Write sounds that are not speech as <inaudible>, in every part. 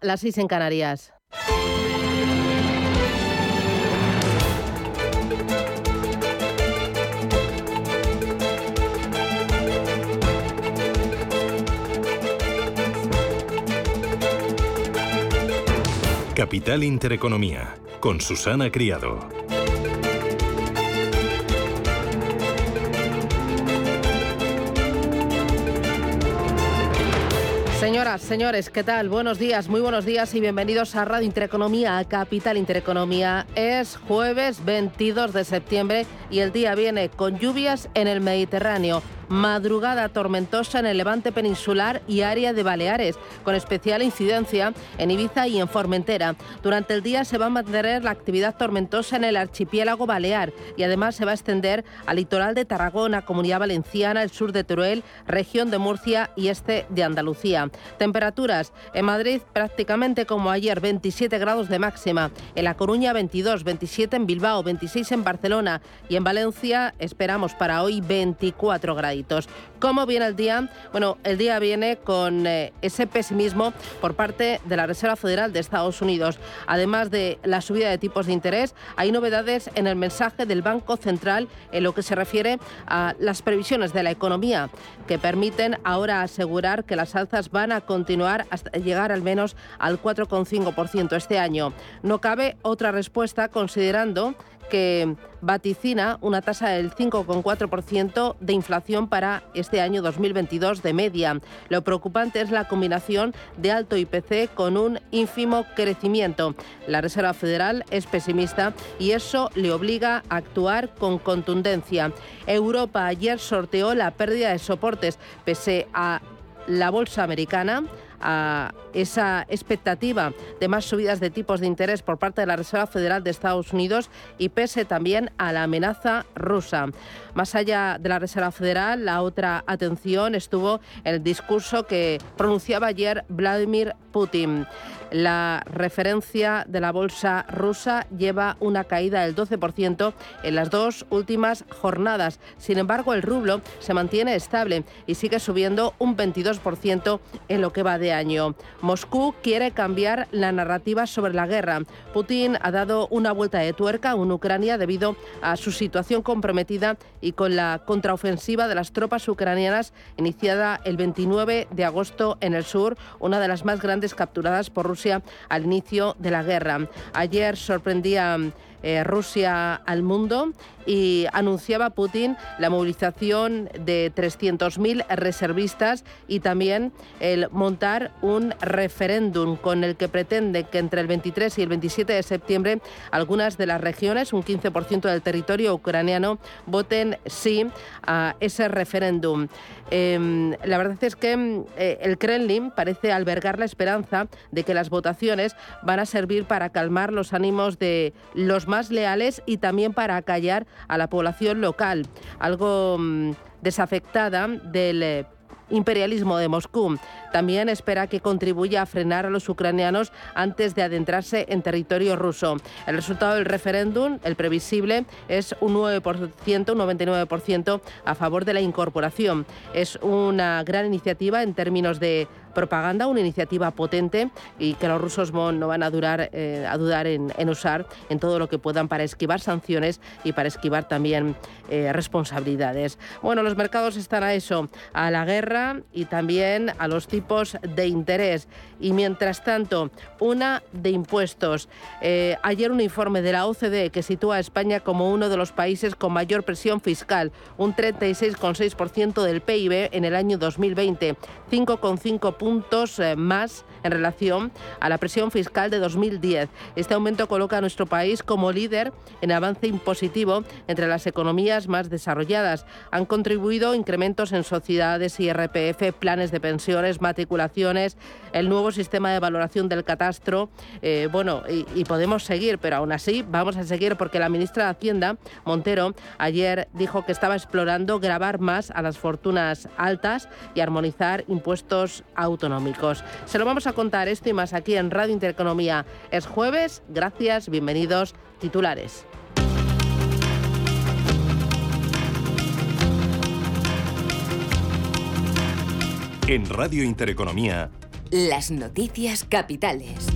Las seis en Canarias. Capital Intereconomía, con Susana Criado. Señores, ¿qué tal? Buenos días, muy buenos días y bienvenidos a Radio Intereconomía, a Capital Intereconomía. Es jueves 22 de septiembre y el día viene con lluvias en el Mediterráneo madrugada tormentosa en el levante peninsular y área de Baleares, con especial incidencia en Ibiza y en Formentera. Durante el día se va a mantener la actividad tormentosa en el archipiélago balear y además se va a extender al litoral de Tarragona, Comunidad Valenciana, el sur de Teruel, región de Murcia y este de Andalucía. Temperaturas en Madrid prácticamente como ayer, 27 grados de máxima. En La Coruña 22, 27 en Bilbao, 26 en Barcelona y en Valencia esperamos para hoy 24 grados. ¿Cómo viene el día? Bueno, el día viene con eh, ese pesimismo por parte de la Reserva Federal de Estados Unidos. Además de la subida de tipos de interés, hay novedades en el mensaje del Banco Central en lo que se refiere a las previsiones de la economía, que permiten ahora asegurar que las alzas van a continuar hasta llegar al menos al 4,5% este año. No cabe otra respuesta considerando que vaticina una tasa del 5,4% de inflación para este año 2022 de media. Lo preocupante es la combinación de alto IPC con un ínfimo crecimiento. La Reserva Federal es pesimista y eso le obliga a actuar con contundencia. Europa ayer sorteó la pérdida de soportes pese a la bolsa americana a esa expectativa de más subidas de tipos de interés por parte de la Reserva Federal de Estados Unidos y pese también a la amenaza rusa. Más allá de la Reserva Federal, la otra atención estuvo el discurso que pronunciaba ayer Vladimir Putin. La referencia de la bolsa rusa lleva una caída del 12% en las dos últimas jornadas. Sin embargo, el rublo se mantiene estable y sigue subiendo un 22% en lo que va de año. Moscú quiere cambiar la narrativa sobre la guerra. Putin ha dado una vuelta de tuerca en Ucrania debido a su situación comprometida y con la contraofensiva de las tropas ucranianas iniciada el 29 de agosto en el sur, una de las más grandes capturadas por Rusia al inicio de la guerra. Ayer sorprendía eh, Rusia al mundo y anunciaba Putin la movilización de 300.000 reservistas y también el montar un referéndum con el que pretende que entre el 23 y el 27 de septiembre algunas de las regiones, un 15% del territorio ucraniano, voten sí a ese referéndum. Em, la verdad es que eh, el Kremlin parece albergar la esperanza de que las votaciones van a servir para calmar los ánimos de los más leales y también para acallar a la población local, algo mm, desafectada del eh, imperialismo de Moscú. También espera que contribuya a frenar a los ucranianos antes de adentrarse en territorio ruso. El resultado del referéndum, el previsible, es un 9%, un 99% a favor de la incorporación. Es una gran iniciativa en términos de propaganda, una iniciativa potente y que los rusos no van a, durar, eh, a dudar en, usar en todo lo que puedan para esquivar sanciones y para esquivar también eh, responsabilidades. Bueno, los mercados están a eso, a la guerra y también a los tipos de interés. Y mientras tanto, una de impuestos. Eh, ayer un informe de la OCDE que sitúa a España como uno de los países con mayor presión fiscal, un 36,6% del PIB en el año 2020, 5,5 puntos eh, más en relación a la presión fiscal de 2010. Este aumento coloca a nuestro país como líder en avance impositivo entre las economías más desarrolladas. Han contribuido incrementos en sociedades, IRPF, planes de pensiones, matriculaciones, el nuevo sistema de valoración del catastro. Eh, bueno, y, y podemos seguir, pero aún así vamos a seguir porque la ministra de Hacienda, Montero, ayer dijo que estaba explorando grabar más a las fortunas altas y armonizar impuestos autonómicos. Se lo vamos a contar esto y más aquí en Radio Intereconomía. Es jueves, gracias, bienvenidos, titulares. En Radio Intereconomía, las noticias capitales.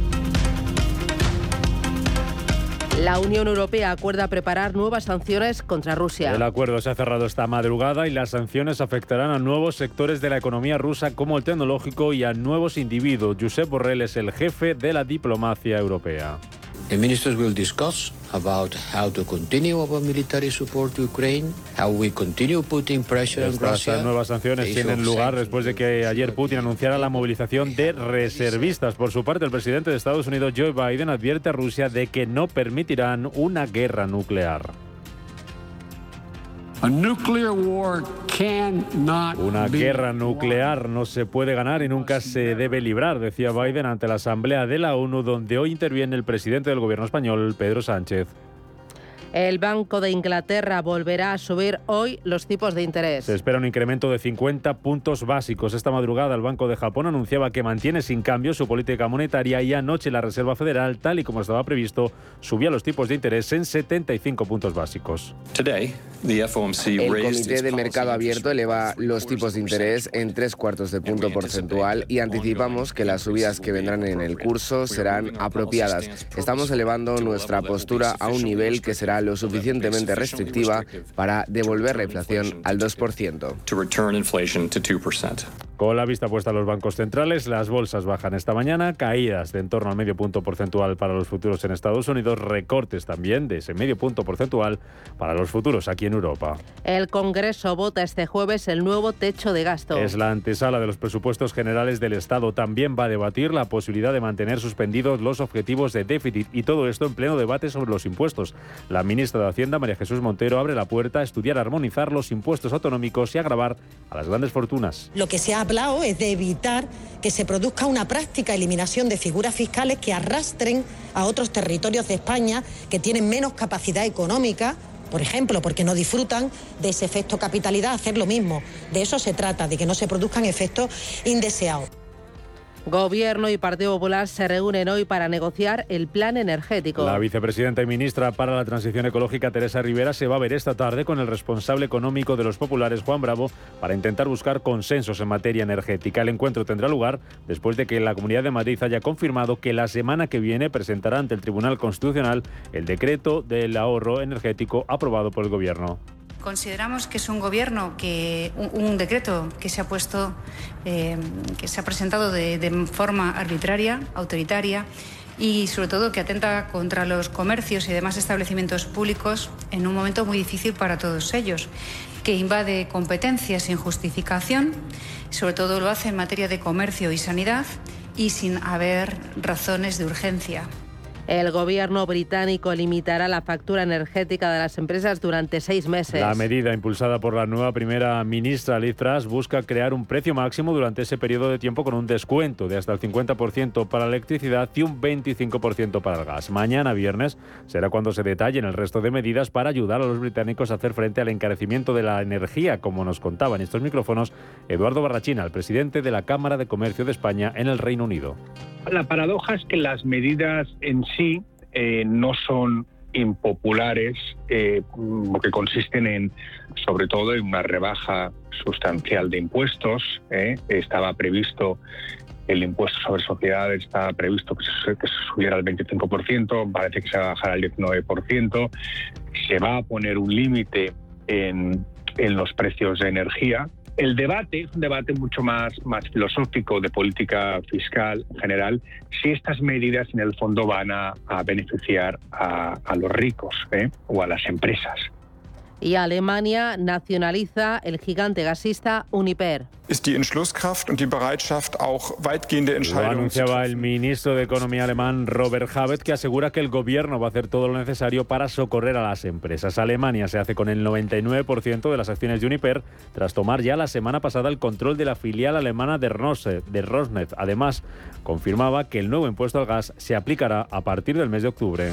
La Unión Europea acuerda preparar nuevas sanciones contra Rusia. El acuerdo se ha cerrado esta madrugada y las sanciones afectarán a nuevos sectores de la economía rusa como el tecnológico y a nuevos individuos. Josep Borrell es el jefe de la diplomacia europea. The ministers will discuss about how to continue our military support to Ukraine, how we continue putting pressure on Russia. Estas nuevas sanciones tienen lugar después de que ayer Putin anunciara la movilización de reservistas. Por su parte, el presidente de Estados Unidos, Joe Biden, advierte a Rusia de que no permitirán una guerra nuclear. Una guerra nuclear no se puede ganar y nunca se debe librar, decía Biden ante la Asamblea de la ONU, donde hoy interviene el presidente del gobierno español, Pedro Sánchez. El Banco de Inglaterra volverá a subir hoy los tipos de interés. Se espera un incremento de 50 puntos básicos. Esta madrugada el Banco de Japón anunciaba que mantiene sin cambio su política monetaria y anoche la Reserva Federal, tal y como estaba previsto, subía los tipos de interés en 75 puntos básicos. El Comité de Mercado Abierto eleva los tipos de interés en tres cuartos de punto porcentual y anticipamos que las subidas que vendrán en el curso serán apropiadas. Estamos elevando nuestra postura a un nivel que será lo suficientemente restrictiva para devolver la inflación al 2%. Con la vista puesta a los bancos centrales, las bolsas bajan esta mañana, caídas de en torno al medio punto porcentual para los futuros en Estados Unidos, recortes también de ese medio punto porcentual para los futuros aquí en Europa. El Congreso vota este jueves el nuevo techo de gasto. Es la antesala de los presupuestos generales del Estado. También va a debatir la posibilidad de mantener suspendidos los objetivos de déficit y todo esto en pleno debate sobre los impuestos. La ministra de Hacienda, María Jesús Montero, abre la puerta a estudiar armonizar los impuestos autonómicos y agravar a las grandes fortunas. Lo que se ha hablado es de evitar que se produzca una práctica eliminación de figuras fiscales que arrastren a otros territorios de España que tienen menos capacidad económica por ejemplo, porque no disfrutan de ese efecto capitalidad, hacer lo mismo. De eso se trata, de que no se produzcan efectos indeseados. Gobierno y Partido Popular se reúnen hoy para negociar el plan energético. La vicepresidenta y ministra para la Transición Ecológica, Teresa Rivera, se va a ver esta tarde con el responsable económico de los populares, Juan Bravo, para intentar buscar consensos en materia energética. El encuentro tendrá lugar después de que la Comunidad de Madrid haya confirmado que la semana que viene presentará ante el Tribunal Constitucional el decreto del ahorro energético aprobado por el Gobierno. Consideramos que es un gobierno que un, decreto que se ha puesto, eh, que se ha presentado de, forma arbitraria, autoritaria y sobre todo que atenta contra los comercios y demás establecimientos públicos en un momento muy difícil para todos ellos, que invade competencias sin justificación, sobre todo lo hace en materia de comercio y sanidad y sin haber razones de urgencia. El gobierno británico limitará la factura energética de las empresas durante seis meses. La medida impulsada por la nueva primera ministra Liz Truss busca crear un precio máximo durante ese periodo de tiempo con un descuento de hasta el 50% para la electricidad y un 25% para el gas. Mañana viernes será cuando se detallen el resto de medidas para ayudar a los británicos a hacer frente al encarecimiento de la energía, como nos contaba en estos micrófonos Eduardo Barrachina, el presidente de la Cámara de Comercio de España en el Reino Unido. La paradoja es que las medidas en sí eh, no son impopulares eh, que consisten en, sobre todo, en una rebaja sustancial de impuestos. Eh. Estaba previsto el impuesto sobre sociedades, estaba previsto que se, que se subiera al 25%, parece que se va a bajar al 19%. Se va a poner un límite en los precios de energía, el debate es un debate mucho más, más filosófico de política fiscal en general, si estas medidas en el fondo van a, beneficiar a, los ricos ¿eh? o a las empresas. Y Alemania nacionaliza el gigante gasista Uniper. Lo anunciaba el ministro de Economía alemán Robert Habeck, que asegura que el gobierno va a hacer todo lo necesario para socorrer a las empresas. Alemania se hace con el 99% de las acciones de Uniper, tras tomar ya la semana pasada el control de la filial alemana de Rosneft. Además, confirmaba que el nuevo impuesto al gas se aplicará a partir del mes de octubre.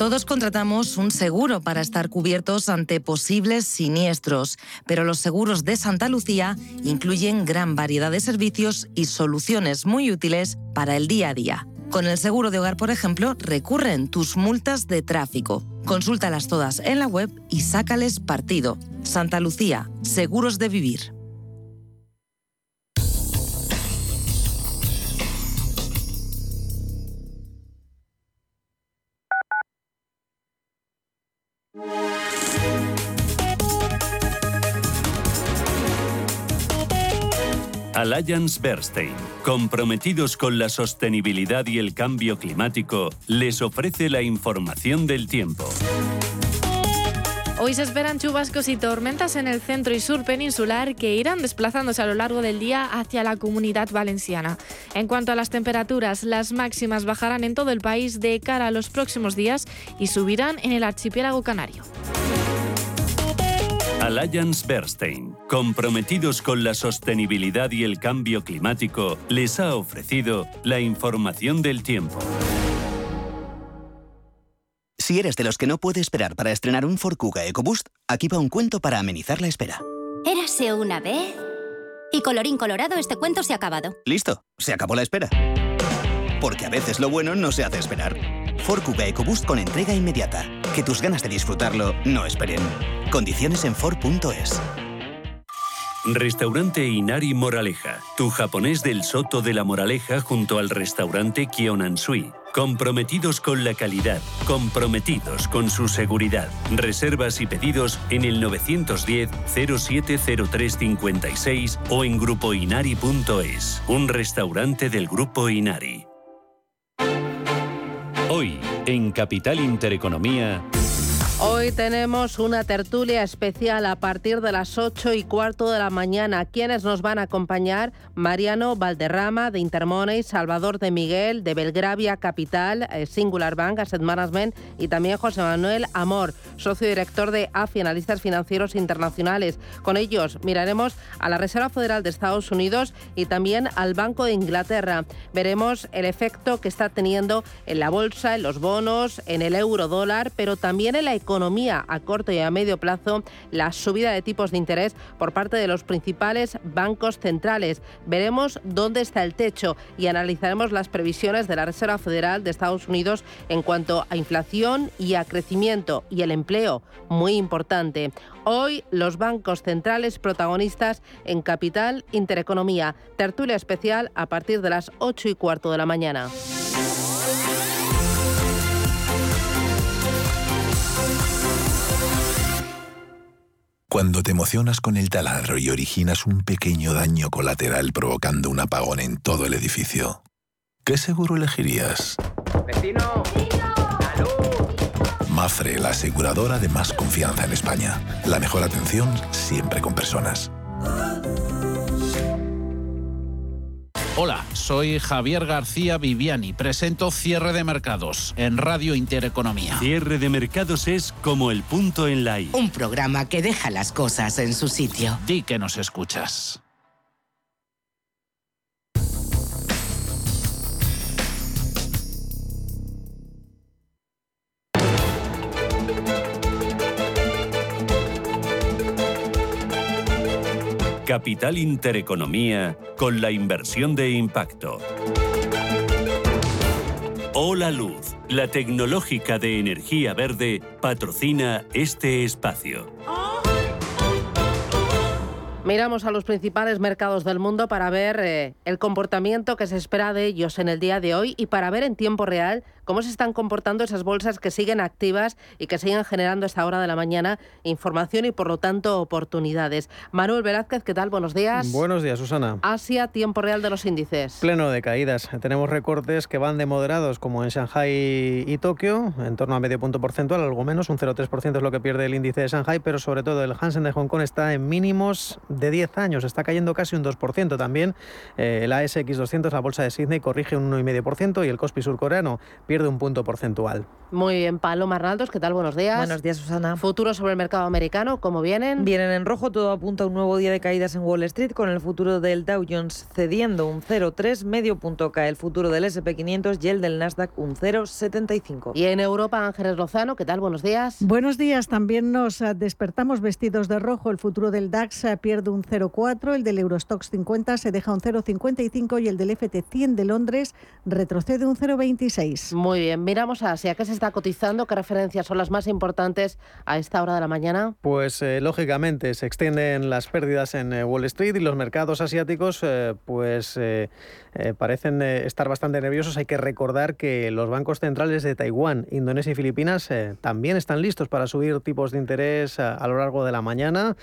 Todos contratamos un seguro para estar cubiertos ante posibles siniestros, pero los seguros de Santa Lucía incluyen gran variedad de servicios y soluciones muy útiles para el día a día. Con el seguro de hogar, por ejemplo, recurren tus multas de tráfico Consúltalas todas en la web y sácales partido. Santa Lucía, seguros de vivir. Alliance Bernstein, comprometidos con la sostenibilidad y el cambio climático, les ofrece la información del tiempo. Hoy se esperan chubascos y tormentas en el centro y sur peninsular que irán desplazándose a lo largo del día hacia la comunidad valenciana. En cuanto a las temperaturas, las máximas bajarán en todo el país de cara a los próximos días y subirán en el archipiélago canario. Alliance Bernstein, comprometidos con la sostenibilidad y el cambio climático, les ha ofrecido la información del tiempo. Si eres de los que no puede esperar para estrenar un Ford Kuga EcoBoost, aquí va un cuento para amenizar la espera. Érase una vez... Y colorín colorado, este cuento se ha acabado. Listo, se acabó la espera. Porque a veces lo bueno no se hace esperar. Ford Kuga EcoBoost con entrega inmediata. Que tus ganas de disfrutarlo no esperen. Condiciones en Ford.es. Restaurante Inari Moraleja, tu japonés del Soto de la Moraleja junto al restaurante Kionansui. Comprometidos con la calidad, comprometidos con su seguridad. Reservas y pedidos en el 910-070356 o en grupoinari.es, un restaurante del Grupo Inari. Hoy, en Capital Intereconomía. Hoy tenemos una tertulia especial a partir de las 8 y cuarto de la mañana. ¿Quiénes nos van a acompañar? Mariano Valderrama de Intermoney, Salvador de Miguel de Belgravia Capital, eh, Singular Bank Asset Management y también José Manuel Amor, socio director de AFI, Analistas Financieros Internacionales. Con ellos miraremos a la Reserva Federal de Estados Unidos y también al Banco de Inglaterra. Veremos el efecto que está teniendo en la bolsa, en los bonos, en el euro dólar, pero también en la economía economía a corto y a medio plazo la subida de tipos de interés por parte de los principales bancos centrales. Veremos dónde está el techo y analizaremos las previsiones de la Reserva Federal de Estados Unidos en cuanto a inflación y a crecimiento y el empleo, muy importante. Hoy los bancos centrales protagonistas en Capital Intereconomía. Tertulia especial a partir de las 8 y cuarto de la mañana. Cuando te emocionas con el taladro y originas un pequeño daño colateral provocando un apagón en todo el edificio, ¿qué seguro elegirías? ¡Vecino! Mafre, la aseguradora de más confianza en España. La mejor atención siempre con personas. Hola, soy Javier García Viviani. Presento Cierre de Mercados en Radio Intereconomía. Cierre de Mercados es como el punto en la I. Un programa que deja las cosas en su sitio. Di que nos escuchas. Capital Intereconomía con la inversión de impacto. Hola Luz, la tecnológica de energía verde, patrocina este espacio. Miramos a los principales mercados del mundo para ver eh, el comportamiento que se espera de ellos en el día de hoy y para ver en tiempo real cómo se están comportando esas bolsas que siguen activas y que siguen generando a esta hora de la mañana información y por lo tanto oportunidades. Manuel Velázquez, ¿qué tal? Buenos días. Buenos días, Susana. Asia, tiempo real de los índices. Pleno de caídas. Tenemos recortes que van de moderados como en Shanghai y Tokio, en torno a medio punto porcentual, algo menos, un 0,3% es lo que pierde el índice de Shanghai, pero sobre todo el Hansen de Hong Kong está en mínimos de 10 años, está cayendo casi un 2%. También eh, el ASX 200, la bolsa de Sydney, corrige un 1,5% y el Kospi surcoreano pierde de un punto porcentual. Muy bien, Paloma Arnaldos, ¿qué tal? Buenos días. Buenos días, Susana. Futuro sobre el mercado americano, ¿cómo vienen? Vienen en rojo, todo apunta a un nuevo día de caídas en Wall Street, con el futuro del Dow Jones cediendo un 0,3, medio punto cae el futuro del SP500 y el del Nasdaq un 0,75. Y en Europa, Ángeles Lozano, ¿qué tal? Buenos días. Buenos días, también nos eh, despertamos vestidos de rojo, el futuro del DAX eh, pierde un 0,4, el del Eurostox 50 se deja un 0,55 y el del FT100 de Londres retrocede un 0,26. Muy bien, miramos a Asia. ¿Qué se está cotizando? ¿Qué referencias son las más importantes a esta hora de la mañana? Pues eh, lógicamente se extienden las pérdidas en eh, Wall Street y los mercados asiáticos eh, pues parecen estar bastante nerviosos. Hay que recordar que los bancos centrales de Taiwán, Indonesia y Filipinas también están listos para subir tipos de interés a, a lo largo de la mañana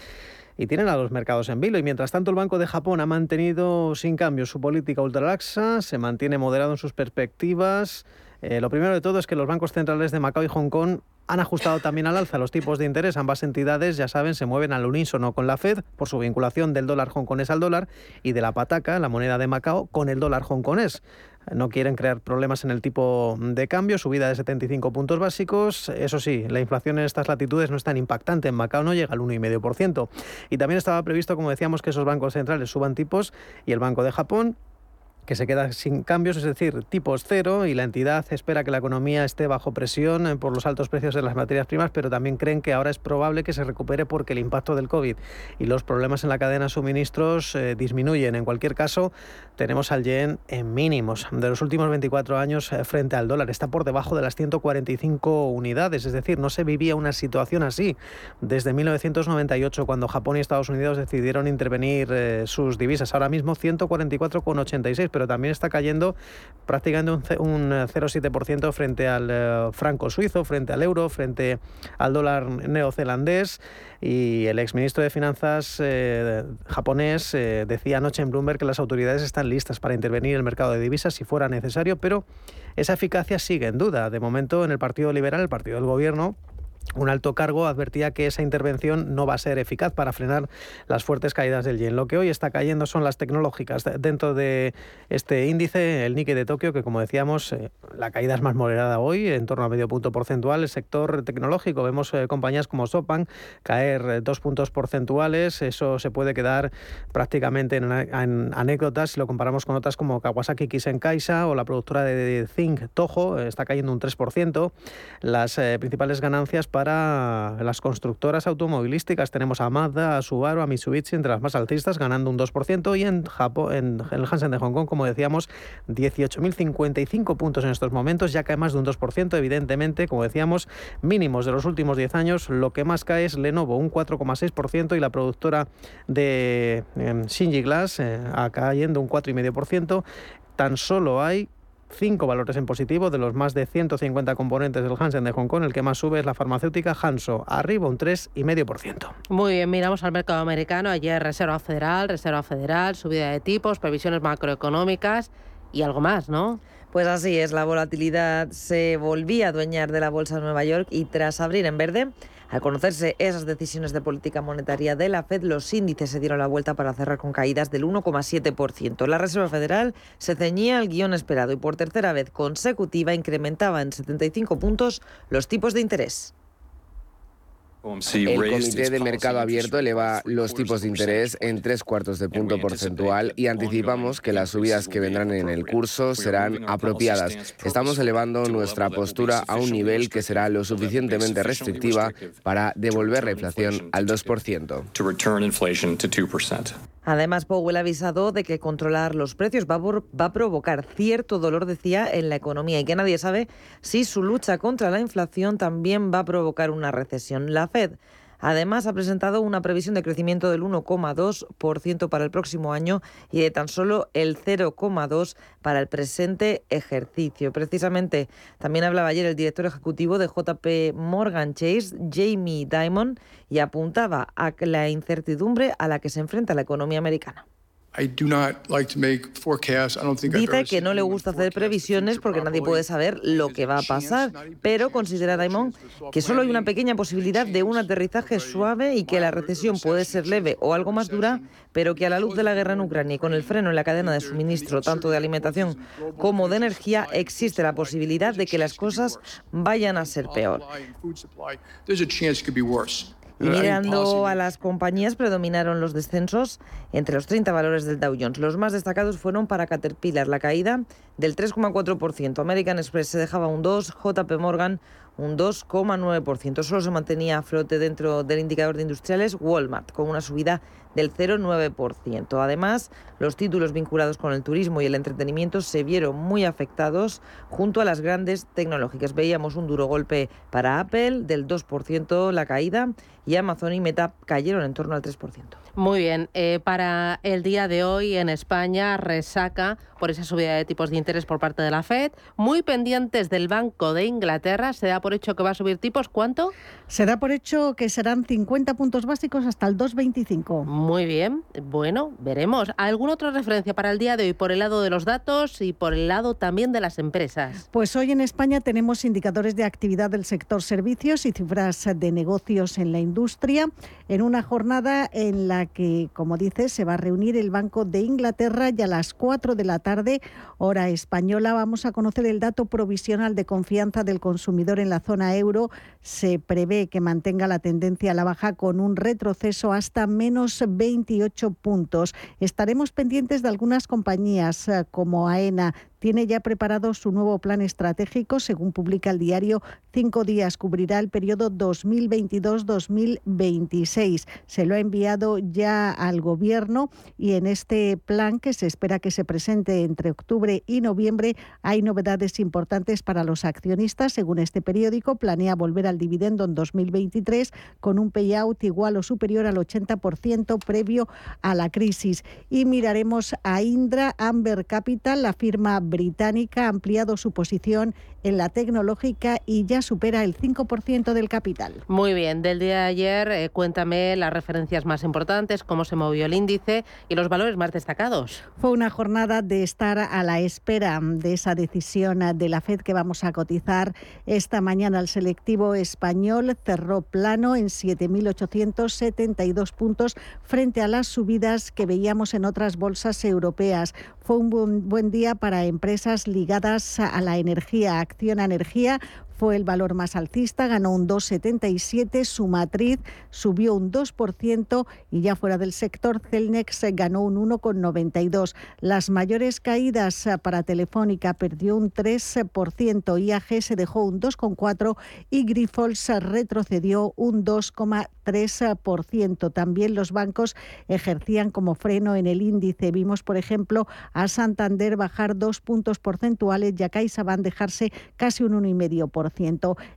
y tienen a los mercados en vilo. Y mientras tanto, el Banco de Japón ha mantenido sin cambio su política ultralaxa, se mantiene moderado en sus perspectivas. Eh, lo primero de todo es que los bancos centrales de Macao y Hong Kong han ajustado también al alza los tipos de interés. Ambas entidades, ya saben, se mueven al unísono con la Fed por su vinculación del dólar hongkonés al dólar y de la pataca, la moneda de Macao, con el dólar hongkonés. No quieren crear problemas en el tipo de cambio, subida de 75 puntos básicos. Eso sí, la inflación en estas latitudes no es tan impactante. En Macao no llega al 1,5%. Y también estaba previsto, como decíamos, que esos bancos centrales suban tipos y el Banco de Japón que se queda sin cambios, es decir, tipos cero, y la entidad espera que la economía esté bajo presión eh, por los altos precios de las materias primas, pero también creen que ahora es probable que se recupere porque el impacto del COVID y los problemas en la cadena de suministros eh, disminuyen. En cualquier caso, tenemos al yen en mínimos de los últimos 24 años eh, frente al dólar. Está por debajo de las 145 unidades, es decir, no se vivía una situación así desde 1998, cuando Japón y Estados Unidos decidieron intervenir sus divisas. Ahora mismo 144,86 pero también está cayendo prácticamente un 0,7% frente al eh, franco suizo, frente al euro, frente al dólar neozelandés. Y el exministro de Finanzas eh, japonés eh, decía anoche en Bloomberg que las autoridades están listas para intervenir en el mercado de divisas si fuera necesario, pero esa eficacia sigue en duda. De momento, en el Partido Liberal, el partido del gobierno, un alto cargo advertía que esa intervención no va a ser eficaz para frenar las fuertes caídas del yen. Lo que hoy está cayendo son las tecnológicas. Dentro de este índice, el Nikkei de Tokio, que como decíamos, eh, la caída es más moderada hoy, en torno a medio punto porcentual. El sector tecnológico, vemos eh, compañías como Sopan caer eh, dos puntos porcentuales. Eso se puede quedar prácticamente en, anécdotas si lo comparamos con otras como Kawasaki Kisenkaisa o la productora de Zinc Toho, está cayendo un 3%. Las principales ganancias para las constructoras automovilísticas. Tenemos a Mazda, a Subaru, a Mitsubishi entre las más altistas, ganando un 2%. Y en, Japón, en el Hansen de Hong Kong, como decíamos, 18.055 puntos en estos momentos, ya cae más de un 2%. Evidentemente, como decíamos, mínimos de los últimos 10 años. Lo que más cae es Lenovo, un 4,6%, y la productora de eh, Shinji Glass, eh, cayendo un 4,5%. Tan solo hay cinco valores en positivo de los más de 150 componentes del Hansen de Hong Kong. El que más sube es la farmacéutica Hanso, arriba un 3,5%. Muy bien, miramos al mercado americano. Ayer Reserva Federal, Reserva Federal, subida de tipos, previsiones macroeconómicas y algo más, ¿no? Pues así es, la volatilidad se volvía a adueñar de la bolsa de Nueva York y tras abrir en verde, al conocerse esas decisiones de política monetaria de la Fed, los índices se dieron la vuelta para cerrar con caídas del 1,7%. La Reserva Federal se ceñía al guion esperado y por tercera vez consecutiva incrementaba en 75 puntos los tipos de interés. El Comité de Mercado Abierto eleva los tipos de interés en tres cuartos de punto porcentual y anticipamos que las subidas que vendrán en el curso serán apropiadas. Estamos elevando nuestra postura a un nivel que será lo suficientemente restrictiva para devolver la inflación al 2%. Además, Powell ha avisado de que controlar los precios va, va, a provocar cierto dolor, decía, en la economía y que nadie sabe si su lucha contra la inflación también va a provocar una recesión. La Fed Además, ha presentado una previsión de crecimiento del 1,2% para el próximo año y de tan solo el 0,2% para el presente ejercicio. Precisamente, también hablaba ayer el director ejecutivo de JP Morgan Chase, Jamie Dimon, y apuntaba a la incertidumbre a la que se enfrenta la economía americana. Dice que no le gusta hacer previsiones porque nadie puede saber lo que va a pasar, pero considera Diamond que solo hay una pequeña posibilidad de un aterrizaje suave y que la recesión puede ser leve o algo más dura, pero que a la luz de la guerra en Ucrania y con el freno en la cadena de suministro tanto de alimentación como de energía existe la posibilidad de que las cosas vayan a ser peor. Mirando a las compañías, predominaron los descensos entre los 30 valores del Dow Jones. Los más destacados fueron para Caterpillar, la caída del 3,4%. American Express se dejaba un 2%, JP Morgan un 2,9%. Solo se mantenía a flote dentro del indicador de industriales Walmart, con una subida del 0,9%. Además, los títulos vinculados con el turismo y el entretenimiento se vieron muy afectados junto a las grandes tecnológicas. Veíamos un duro golpe para Apple del 2% la caída y Amazon y Meta cayeron en torno al 3%. Muy bien, eh, para el día de hoy en España resaca por esa subida de tipos de interés por parte de la Fed, muy pendientes del Banco de Inglaterra, se da por hecho que va a subir tipos, ¿cuánto? Se da por hecho que serán 50 puntos básicos hasta el 2,25. Muy bien, bueno, veremos. ¿Alguna otra referencia para el día de hoy por el lado de los datos y por el lado también de las empresas? Pues hoy en España tenemos indicadores de actividad del sector servicios y cifras de negocios en la industria en una jornada en la que, como dice, se va a reunir el Banco de Inglaterra y a las 4 de la tarde, hora española, vamos a conocer el dato provisional de confianza del consumidor en la zona euro. Se prevé que mantenga la tendencia a la baja con un retroceso hasta menos 28 puntos. Estaremos pendientes de algunas compañías eh, como AENA, tiene ya preparado su nuevo plan estratégico, según publica el diario Cinco Días. Cubrirá el periodo 2022-2026. Se lo ha enviado ya al Gobierno y en este plan, que se espera que se presente entre octubre y noviembre, hay novedades importantes para los accionistas. Según este periódico, planea volver al dividendo en 2023 con un payout igual o superior al 80% previo a la crisis. Y miraremos a Indra Amber Capital, la firma británica ha ampliado su posición en la tecnológica y ya supera el 5% del capital. Muy bien, del día de ayer eh, cuéntame las referencias más importantes, cómo se movió el índice y los valores más destacados. Fue una jornada de estar a la espera de esa decisión de la Fed que vamos a cotizar esta mañana. El selectivo español cerró plano en 7.872 puntos frente a las subidas que veíamos en otras bolsas europeas. Fue un buen, día para empresas ligadas a la energía Acciona Energía fue el valor más alcista, ganó un 2,77, su matriz subió un 2% y ya fuera del sector, Celnex ganó un 1,92. Las mayores caídas para Telefónica perdió un 3%, IAG se dejó un 2,4% y Grifols retrocedió un 2,3%. También los bancos ejercían como freno en el índice. Vimos, por ejemplo, a Santander bajar dos puntos porcentuales y a CaixaBank dejarse casi un 1,5%.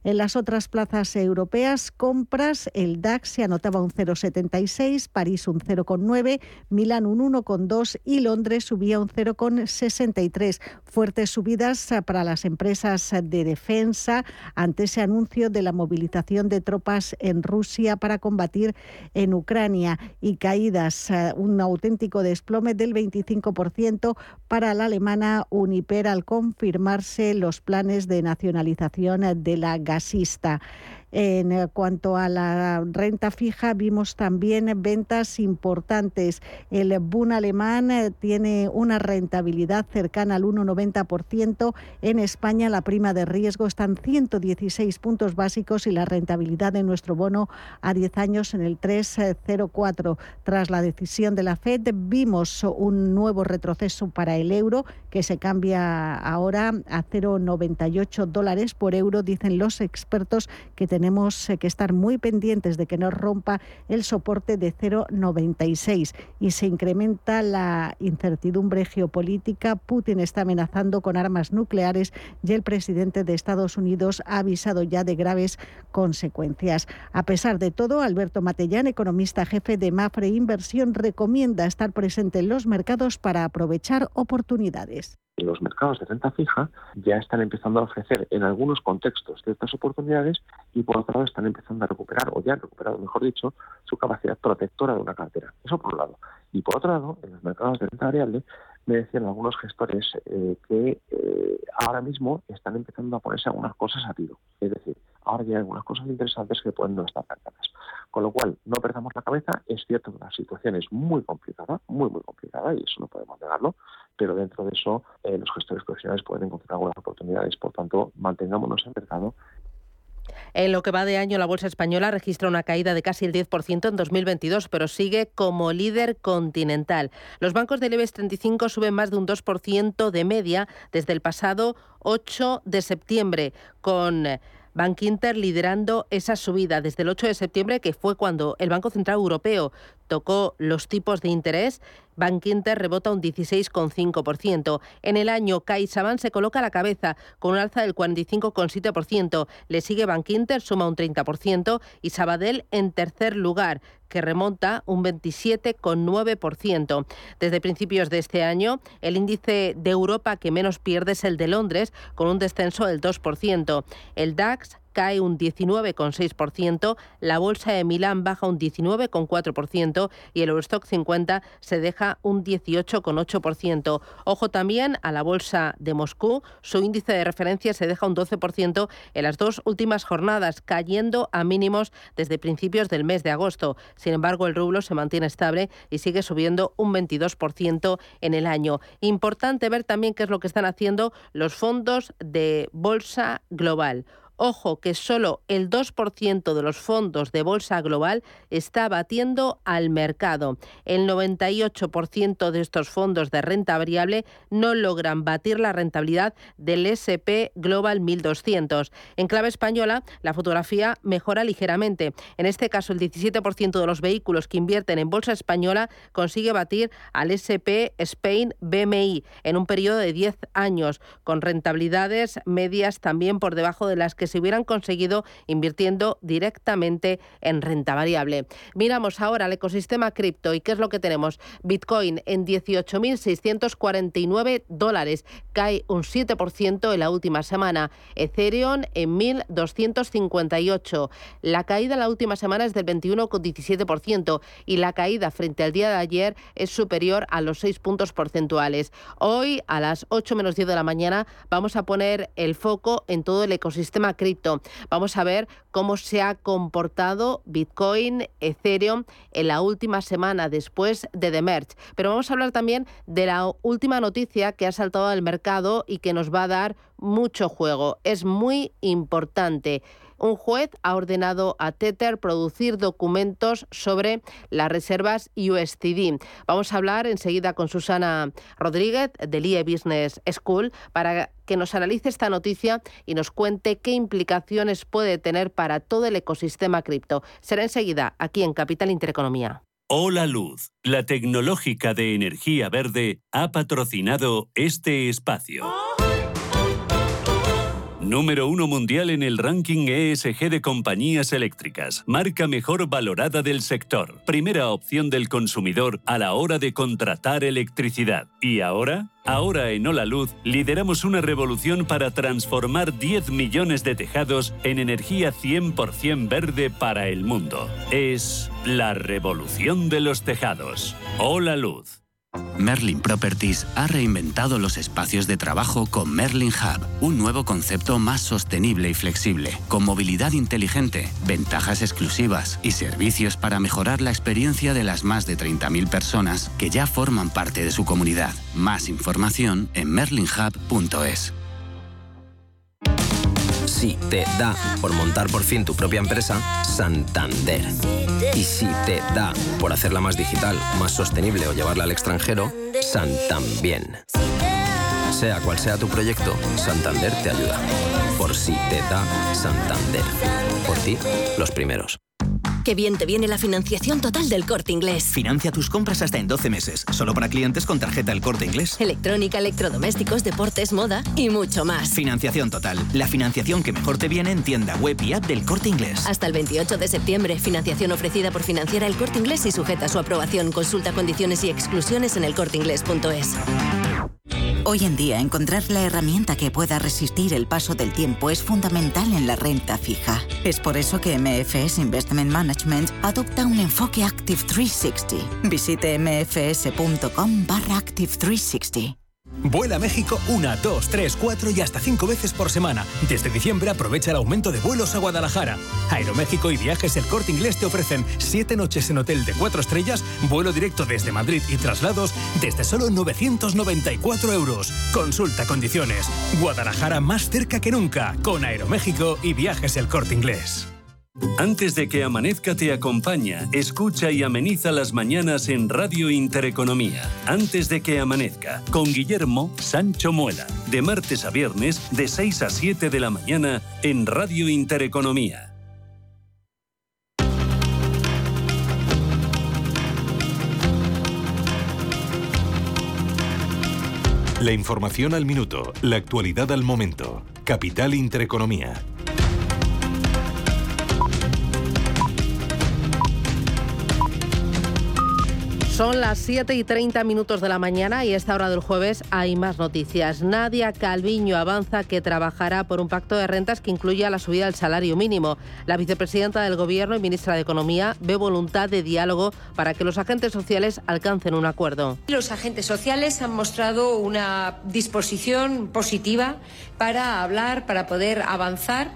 En las otras plazas europeas, compras, el DAX se anotaba un 0,76, París un 0,9, Milán un 1,2 y Londres subía un 0,63. Fuertes subidas para las empresas de defensa ante ese anuncio de la movilización de tropas en Rusia para combatir en Ucrania y caídas, eh, un auténtico desplome del 25% para la alemana Uniper al confirmarse los planes de nacionalización de la gasista. En eh, cuanto a la renta fija, vimos también ventas importantes. El Bund alemán eh, tiene una rentabilidad cercana al 1,90%. En España, la prima de riesgo está en 116 puntos básicos y la rentabilidad de nuestro bono a 10 años en el 3,04. Tras la decisión de la Fed, vimos un nuevo retroceso para el euro que se cambia ahora a 0,98 dólares por euro, dicen los expertos que tenemos eh, que estar muy pendientes de que no rompa el soporte de 0,96 y se incrementa la incertidumbre geopolítica. Putin está amenazando con armas nucleares y el presidente de Estados Unidos ha avisado ya de graves consecuencias. A pesar de todo, Alberto Matellán, economista jefe de Mafre Inversión, recomienda estar presente en los mercados para aprovechar oportunidades los mercados de renta fija ya están empezando a ofrecer en algunos contextos ciertas oportunidades y por otro lado están empezando a recuperar, o ya han recuperado, mejor dicho, su capacidad protectora de una cartera. Eso por un lado. Y por otro lado, en los mercados de renta variable, me decían algunos gestores eh, que eh, ahora mismo están empezando a ponerse algunas cosas a tiro. Es decir, ahora ya hay algunas cosas interesantes que pueden no estar tan claras. Con lo cual, no perdamos la cabeza. Es cierto que la situación es muy complicada, muy, muy complicada, y eso no podemos negarlo, pero dentro de eso eh, los gestores profesionales pueden encontrar algunas oportunidades. Por tanto, mantengámonos en mercado en lo que va de año, la bolsa española registra una caída de casi el 10% en 2022, pero sigue como líder continental. Los bancos del IBEX 35 suben más de un 2% de media desde el pasado 8 de septiembre, con Bank Inter liderando esa subida desde el 8 de septiembre, que fue cuando el Banco Central Europeo tocó los tipos de interés Bank Inter rebota un 16,5%. En el año, CaixaBank se coloca a la cabeza con un alza del 45,7%. Le sigue Bank Inter, suma un 30% y Sabadell en tercer lugar que remonta un 27,9%. Desde principios de este año, el índice de Europa que menos pierde es el de Londres, con un descenso del 2%. El DAX cae un 19,6%, la bolsa de Milán baja un 19,4% y el Eurostock 50 se deja un 18,8%. Ojo también a la bolsa de Moscú, su índice de referencia se deja un 12% en las dos últimas jornadas, cayendo a mínimos desde principios del mes de agosto. Sin embargo, el rublo se mantiene estable y sigue subiendo un 22% en el año. Importante ver también qué es lo que están haciendo los fondos de bolsa global. Ojo que solo el 2% de los fondos de bolsa global está batiendo al mercado. El 98% de estos fondos de renta variable no logran batir la rentabilidad del SP Global 1200. En clave española, la fotografía mejora ligeramente. En este caso, el 17% de los vehículos que invierten en bolsa española consigue batir al SP Spain BMI en un periodo de 10 años, con rentabilidades medias también por debajo de las que se hubieran conseguido invirtiendo directamente en renta variable. Miramos ahora el ecosistema cripto y qué es lo que tenemos. Bitcoin en 18.649 dólares, cae un 7% en la última semana. Ethereum en 1.258. La caída en la última semana es del 21,17% y la caída frente al día de ayer es superior a los 6 puntos porcentuales. Hoy a las 8 menos 10 de la mañana vamos a poner el foco en todo el ecosistema Vamos a ver cómo se ha comportado Bitcoin, Ethereum en la última semana después de The Merge. Pero vamos a hablar también de la última noticia que ha saltado al mercado y que nos va a dar mucho juego. Es muy importante un juez ha ordenado a Tether producir documentos sobre las reservas USTD. Vamos a hablar enseguida con Susana Rodríguez del IE Business School para que nos analice esta noticia y nos cuente qué implicaciones puede tener para todo el ecosistema cripto. Será enseguida aquí en Capital Intereconomía. Hola Luz, la tecnológica de energía verde, ha patrocinado este espacio. Número uno mundial en el ranking ESG de compañías eléctricas. Marca mejor valorada del sector. Primera opción del consumidor a la hora de contratar electricidad. ¿Y ahora? Ahora en Hola Luz lideramos una revolución para transformar 10 millones de tejados en energía 100% verde para el mundo. Es la revolución de los tejados. Hola Luz. Merlin Properties ha reinventado los espacios de trabajo con Merlin Hub, un nuevo concepto más sostenible y flexible, con movilidad inteligente, ventajas exclusivas y servicios para mejorar la experiencia de las más de 30.000 personas que ya forman parte de su comunidad. Más información en merlinhub.es. Si te da por montar por fin tu propia empresa, Santander. Y si te da por hacerla más digital, más sostenible o llevarla al extranjero, Santambién. Sea cual sea tu proyecto, Santander te ayuda. Por si te da Santander. Por ti, los primeros. Qué bien te viene la financiación total del corte inglés. Financia tus compras hasta en 12 meses, solo para clientes con tarjeta El Corte Inglés. Electrónica, electrodomésticos, deportes, moda y mucho más. Financiación total, la financiación que mejor te viene en tienda web y app del corte inglés. Hasta el 28 de septiembre, financiación ofrecida por Financiera El Corte Inglés y sujeta a su aprobación. Consulta condiciones y exclusiones en elcorteinglés.es. Hoy en día, encontrar la herramienta que pueda resistir el paso del tiempo es fundamental en la renta fija. Es por eso que MFS Investment Management adopta un enfoque Active 360. Visite mfs.com barra Active 360. Vuela a México una, dos, tres, cuatro y hasta cinco veces por semana. Desde diciembre aprovecha el aumento de vuelos a Guadalajara. Aeroméxico y Viajes El Corte Inglés te ofrecen siete noches en hotel de cuatro estrellas, vuelo directo desde Madrid y traslados desde solo 994 euros. Consulta condiciones. Guadalajara más cerca que nunca con Aeroméxico y Viajes El Corte Inglés. Antes de que amanezca te acompaña, escucha y ameniza las mañanas en Radio Intereconomía. Antes de que amanezca, con Guillermo Sancho Muela, de martes a viernes, de 6 a 7 de la mañana, en Radio Intereconomía. La información al minuto, la actualidad al momento. Capital Intereconomía. Son las 7 y 30 minutos de la mañana y a esta hora del jueves hay más noticias. Nadia Calviño avanza que trabajará por un pacto de rentas que incluya la subida del salario mínimo. La vicepresidenta del Gobierno y ministra de Economía ve voluntad de diálogo para que los agentes sociales alcancen un acuerdo. Los agentes sociales han mostrado una disposición positiva para hablar, para poder avanzar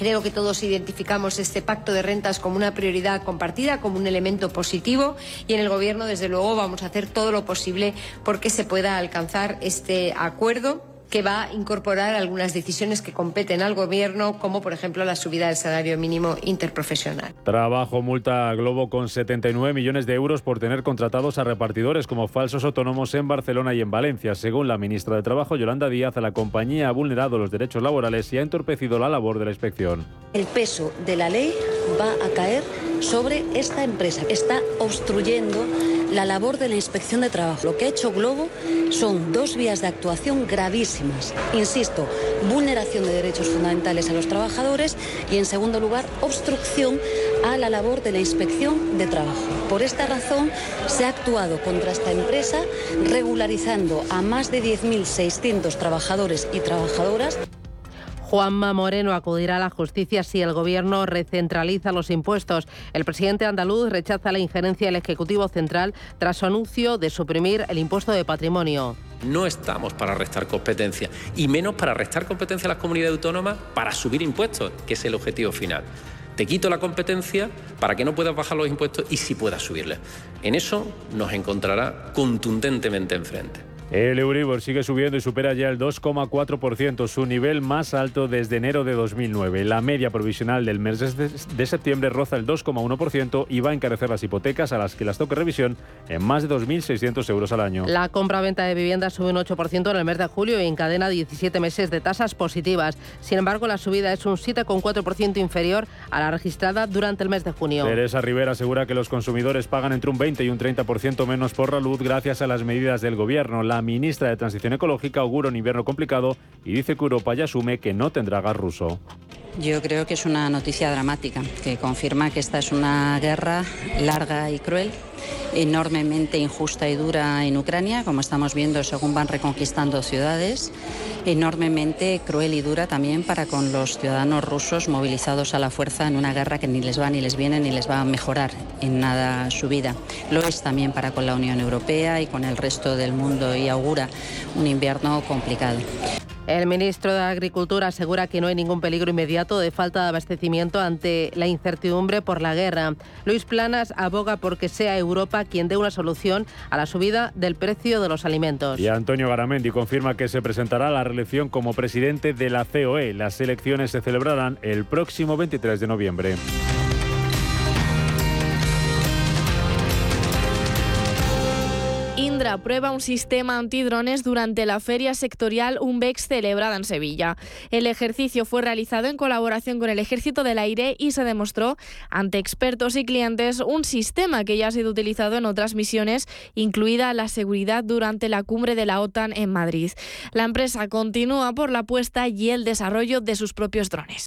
Creo que todos identificamos este pacto de rentas como una prioridad compartida, como un elemento positivo y en el Gobierno, desde luego, vamos a hacer todo lo posible porque se pueda alcanzar este acuerdo que va a incorporar algunas decisiones que competen al Gobierno, como por ejemplo la subida del salario mínimo interprofesional. Trabajo multa a Globo con 79 millones de euros por tener contratados a repartidores como falsos autónomos en Barcelona y en Valencia. Según la ministra de Trabajo, Yolanda Díaz, la compañía ha vulnerado los derechos laborales y ha entorpecido la labor de la inspección. El peso de la ley va a caer sobre esta empresa. Está obstruyendo la labor de la inspección de trabajo. Lo que ha hecho Globo son dos vías de actuación gravísimas. Insisto, vulneración de derechos fundamentales a los trabajadores y, en segundo lugar, obstrucción a la labor de la inspección de trabajo. Por esta razón, se ha actuado contra esta empresa regularizando a más de 10.600 trabajadores y trabajadoras. Juanma Moreno acudirá a la justicia si el Gobierno recentraliza los impuestos. El presidente andaluz rechaza la injerencia del Ejecutivo Central tras su anuncio de suprimir el impuesto de patrimonio. No estamos para restar competencia y menos para restar competencia a las comunidades autónomas para subir impuestos, que es el objetivo final. Te quito la competencia para que no puedas bajar los impuestos y sí puedas subirles. En eso nos encontrará contundentemente enfrente. El Euribor sigue subiendo y supera ya el 2,4%, su nivel más alto desde enero de 2009. La media provisional del mes de septiembre roza el 2,1% y va a encarecer las hipotecas a las que las toque revisión en más de 2.600 euros al año. La compra-venta de viviendas sube un 8% en el mes de julio y encadena 17 meses de tasas positivas. Sin embargo, la subida es un 7,4% inferior a la registrada durante el mes de junio. Teresa Rivera asegura que los consumidores pagan entre un 20 y un 30% menos por la luz gracias a las medidas del gobierno. La ministra de Transición Ecológica augura un invierno complicado y dice que Europa ya asume que no tendrá gas ruso. Yo creo que es una noticia dramática, que confirma que esta es una guerra larga y cruel, enormemente injusta y dura en Ucrania, como estamos viendo según van reconquistando ciudades, enormemente cruel y dura también para con los ciudadanos rusos movilizados a la fuerza en una guerra que ni les va ni les viene ni les va a mejorar en nada su vida. Lo es también para con la Unión Europea y con el resto del mundo y augura un invierno complicado. El ministro de Agricultura asegura que no hay ningún peligro inmediato de falta de abastecimiento ante la incertidumbre por la guerra. Luis Planas aboga por que sea Europa quien dé una solución a la subida del precio de los alimentos. Y Antonio Garamendi confirma que se presentará a la reelección como presidente de la COE. Las elecciones se celebrarán el próximo 23 de noviembre. Indra prueba un sistema antidrones durante la feria sectorial UNBEX celebrada en Sevilla. El ejercicio fue realizado en colaboración con el Ejército del Aire y se demostró ante expertos y clientes un sistema que ya ha sido utilizado en otras misiones, incluida la seguridad durante la cumbre de la OTAN en Madrid. La empresa continúa por la puesta y el desarrollo de sus propios drones.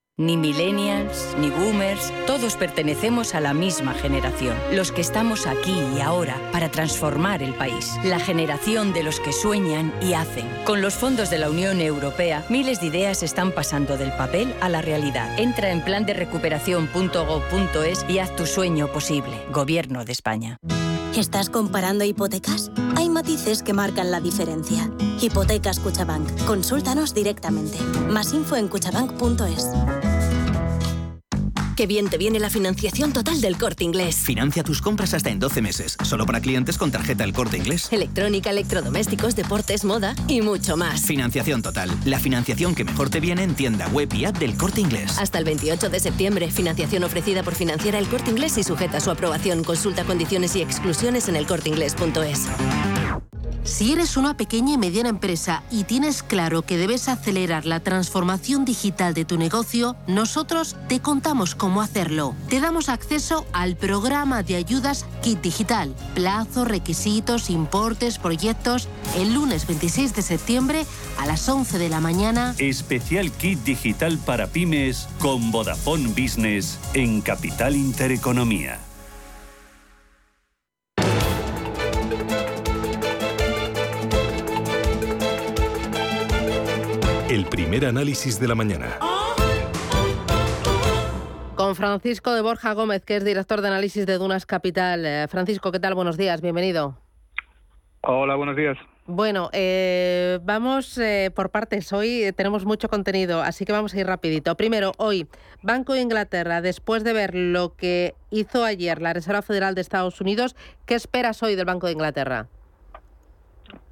Ni millennials, ni boomers, todos pertenecemos a la misma generación. Los que estamos aquí y ahora para transformar el país. La generación de los que sueñan y hacen. Con los fondos de la Unión Europea, miles de ideas están pasando del papel a la realidad. Entra en plan de recuperación.gov.es y haz tu sueño posible. Gobierno de España. ¿Estás comparando hipotecas? Hay matices que marcan la diferencia. Hipotecas Cuchabank. Consúltanos directamente. Más info en cuchabank.es. Qué bien te viene la financiación total del corte inglés. Financia tus compras hasta en 12 meses, solo para clientes con tarjeta El Corte Inglés. Electrónica, electrodomésticos, deportes, moda y mucho más. Financiación total, la financiación que mejor te viene en tienda web y app del Corte Inglés. Hasta el 28 de septiembre, financiación ofrecida por Financiera El Corte Inglés y sujeta a su aprobación. Consulta condiciones y exclusiones en elcorteinglés.es. Si eres una pequeña y mediana empresa y tienes claro que debes acelerar la transformación digital de tu negocio, nosotros te contamos cómo hacerlo. Te damos acceso al programa de ayudas Kit Digital. Plazos, requisitos, importes, proyectos. El lunes 26 de septiembre a las 11 de la mañana. Especial Kit Digital para pymes con Vodafone Business en Capital Intereconomía. El primer análisis de la mañana. Con Francisco de Borja Gómez, que es director de análisis de Dunas Capital. Eh, Francisco, ¿qué tal? Buenos días, bienvenido. Hola, buenos días. Bueno, eh, vamos eh, por partes. Hoy eh, tenemos mucho contenido, así que vamos a ir rapidito. Primero, hoy, Banco de Inglaterra, después de ver lo que hizo ayer la Reserva Federal de Estados Unidos, ¿qué esperas hoy del Banco de Inglaterra?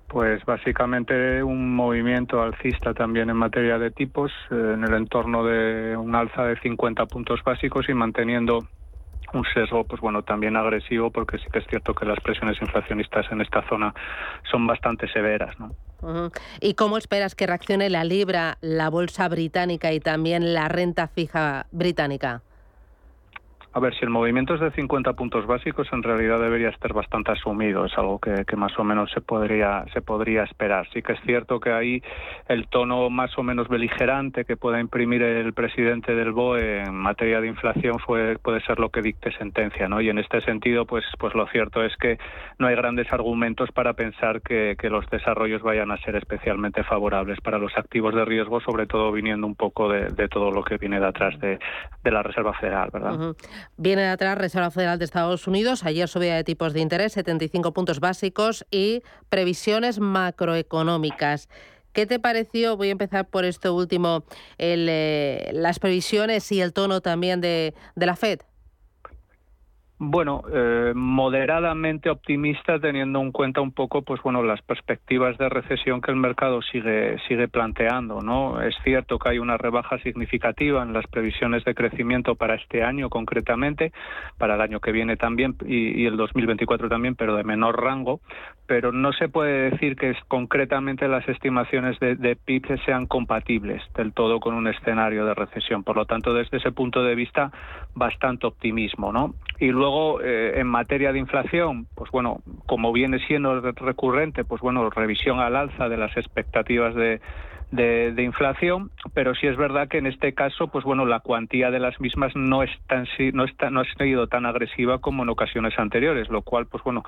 Pues básicamente un movimiento alcista también en materia de tipos, eh, en el entorno de un alza de 50 puntos básicos y manteniendo un sesgo, pues bueno, también agresivo, porque sí que es cierto que las presiones inflacionistas en esta zona son bastante severas, ¿no? ¿Y cómo esperas que reaccione la libra, la bolsa británica y también la renta fija británica? A ver, si el movimiento es de 50 puntos básicos, en realidad debería estar bastante asumido. Es algo que, más o menos se podría, se podría esperar. Sí que es cierto que ahí el tono más o menos beligerante que pueda imprimir el presidente del BOE en materia de inflación fue, puede ser lo que dicte sentencia, ¿no? Y en este sentido, pues, pues lo cierto es que no hay grandes argumentos para pensar que, que los desarrollos vayan a ser especialmente favorables para los activos de riesgo, sobre todo viniendo un poco de, todo lo que viene de atrás de, la Reserva Federal, ¿verdad? Viene de atrás Reserva Federal de Estados Unidos. Ayer subida de tipos de interés, 75 puntos básicos y previsiones macroeconómicas. ¿Qué te pareció? Voy a empezar por esto último, el, eh, las previsiones y el tono también de, de la Fed. Bueno, eh, moderadamente optimista teniendo en cuenta un poco, pues bueno, las perspectivas de recesión que el mercado sigue sigue planteando, ¿no? Es cierto que hay una rebaja significativa en las previsiones de crecimiento para este año concretamente, para el año que viene también y, y el 2024 también, pero de menor rango. Pero no se puede decir que es, concretamente las estimaciones de, de PIB sean compatibles del todo con un escenario de recesión. Por lo tanto, desde ese punto de vista, bastante optimismo, ¿no? Y luego, eh, en materia de inflación, pues bueno, como viene siendo recurrente, pues bueno, revisión al alza de las expectativas de, de, de inflación, pero sí es verdad que en este caso, pues bueno, la cuantía de las mismas no es tan no está no ha sido tan agresiva como en ocasiones anteriores, lo cual, pues bueno,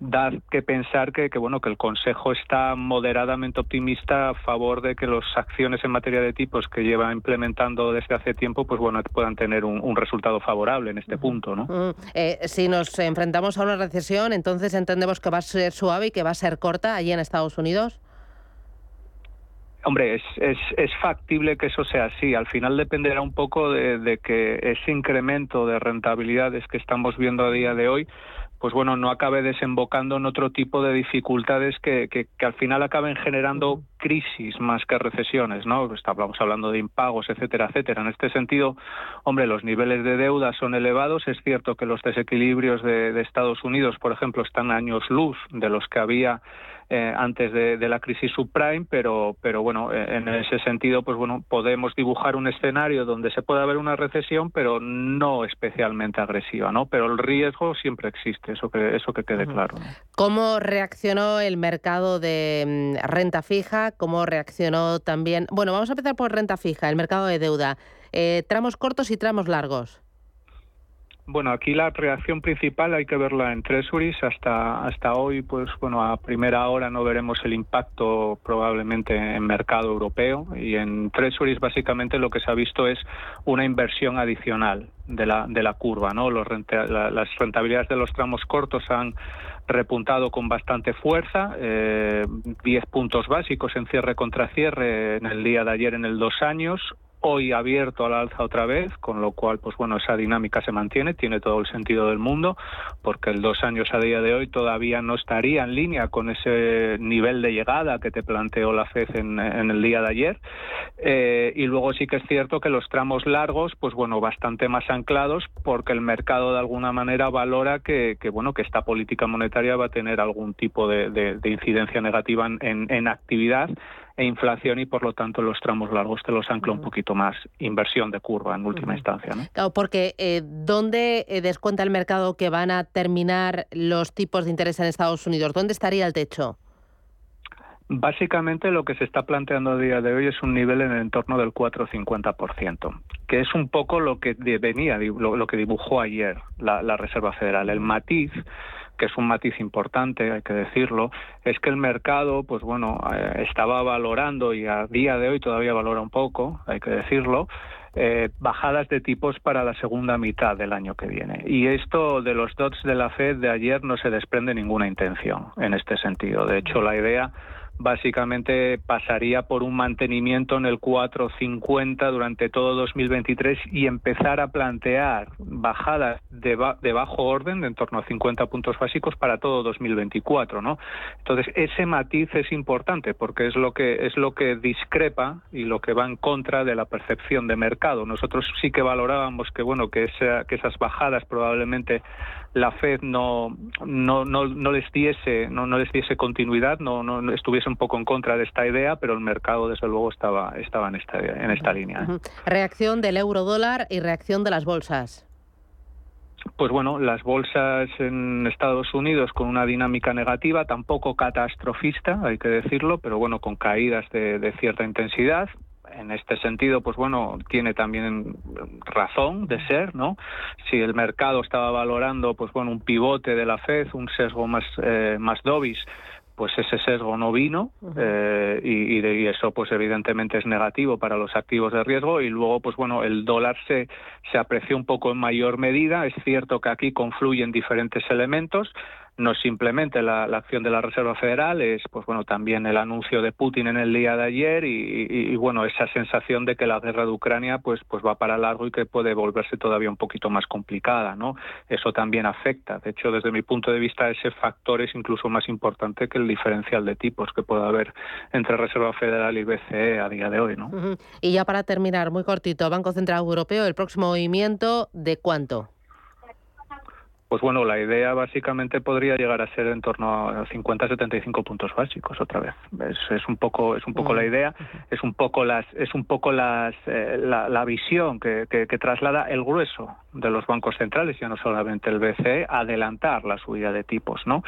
da que pensar que, que bueno que el Consejo está moderadamente optimista a favor de que las acciones en materia de tipos que lleva implementando desde hace tiempo, pues bueno, puedan tener un, un resultado favorable en este punto, ¿no? Mm, eh, si nos enfrentamos a una recesión, entonces entendemos que va a ser suave y que va a ser corta allí en Estados Unidos. Hombre, es, es, es factible que eso sea así. Al final dependerá un poco de, de que ese incremento de rentabilidades que estamos viendo a día de hoy, pues bueno, no acabe desembocando en otro tipo de dificultades que, que, que al final acaben generando crisis más que recesiones, ¿no? Estamos hablando de impagos, etcétera, etcétera. En este sentido, hombre, los niveles de deuda son elevados. Es cierto que los desequilibrios de, de Estados Unidos, por ejemplo, están años luz de los que había eh, antes de, de la crisis subprime, pero, pero bueno, eh, en ese sentido, pues bueno, podemos dibujar un escenario donde se puede haber una recesión, pero no especialmente agresiva, ¿no? Pero el riesgo siempre existe, eso que, eso que quede claro. ¿no? ¿Cómo reaccionó el mercado de mm, renta fija cómo reaccionó también. Bueno, vamos a empezar por renta fija, el mercado de deuda. Eh, tramos cortos y tramos largos. Bueno, aquí la reacción principal hay que verla en Treasuries. Hasta, hasta hoy, pues bueno, a primera hora no veremos el impacto probablemente en mercado europeo y en Treasuries básicamente lo que se ha visto es una inversión adicional de la, de la curva, ¿no? Los las rentabilidades de los tramos cortos han repuntado con bastante fuerza, eh, 10 puntos básicos en cierre contra cierre en el día de ayer en el dos años, hoy abierto al alza otra vez, con lo cual, pues bueno, esa dinámica se mantiene, tiene todo el sentido del mundo, porque el dos años a día de hoy todavía no estaría en línea con ese nivel de llegada que te planteó la FED en, el día de ayer. Eh, y luego sí que es cierto que los tramos largos, pues bueno, bastante más anclados, porque el mercado de alguna manera valora que, bueno, que esta política monetaria va a tener algún tipo de, incidencia negativa en, en actividad e inflación y por lo tanto los tramos largos te los ancla un poquito más inversión de curva en última instancia. ¿no? Claro, porque eh, ¿dónde eh, descuenta el mercado que van a terminar los tipos de interés en Estados Unidos? ¿Dónde estaría el techo? Básicamente lo que se está planteando a día de hoy es un nivel en el entorno del 4,50%, que es un poco lo que venía, lo, que dibujó ayer la, la Reserva Federal. El matiz que es un matiz importante, hay que decirlo, es que el mercado, pues bueno, eh, estaba valorando y a día de hoy todavía valora un poco, hay que decirlo, eh, bajadas de tipos para la segunda mitad del año que viene. Y esto de los dots de la Fed de ayer no se desprende ninguna intención en este sentido. De hecho, la idea básicamente pasaría por un mantenimiento en el 450 durante todo 2023 y empezar a plantear bajadas de, de, bajo orden de en torno a 50 puntos básicos para todo 2024, ¿no? Entonces ese matiz es importante porque es lo que es lo que discrepa y lo que va en contra de la percepción de mercado. Nosotros sí que valorábamos que bueno que, que esas bajadas probablemente la Fed no, no, no, no les diese no, no les diese continuidad, no, no estuviese un poco en contra de esta idea, pero el mercado desde luego estaba, estaba en esta, en esta línea. ¿eh? Reacción del euro dólar y reacción de las bolsas. Pues bueno, las bolsas en Estados Unidos con una dinámica negativa, tampoco catastrofista, hay que decirlo, pero bueno, con caídas de, de cierta intensidad en este sentido, pues bueno, tiene también razón de ser, ¿no? Si el mercado estaba valorando, pues bueno, un pivote de la Fed, un sesgo más, eh, más dovish, pues ese sesgo no vino eh, y, y, eso pues evidentemente es negativo para los activos de riesgo y luego pues bueno el dólar se, se apreció un poco en mayor medida es cierto que aquí confluyen diferentes elementos no simplemente la, acción de la Reserva Federal, es pues bueno también el anuncio de Putin en el día de ayer y, bueno esa sensación de que la guerra de Ucrania pues pues va para largo y que puede volverse todavía un poquito más complicada, ¿no? Eso también afecta. De hecho, desde mi punto de vista, ese factor es incluso más importante que el diferencial de tipos que puede haber entre Reserva Federal y BCE a día de hoy, ¿no? Y ya para terminar, muy cortito, Banco Central Europeo, el próximo movimiento de cuánto? Pues bueno, la idea básicamente podría llegar a ser en torno a 50-75 puntos básicos otra vez. Es, un poco, es un poco la idea, es un poco las, es un poco las, eh, la, visión que, que, traslada el grueso de los bancos centrales, ya no solamente el BCE, adelantar la subida de tipos, ¿no?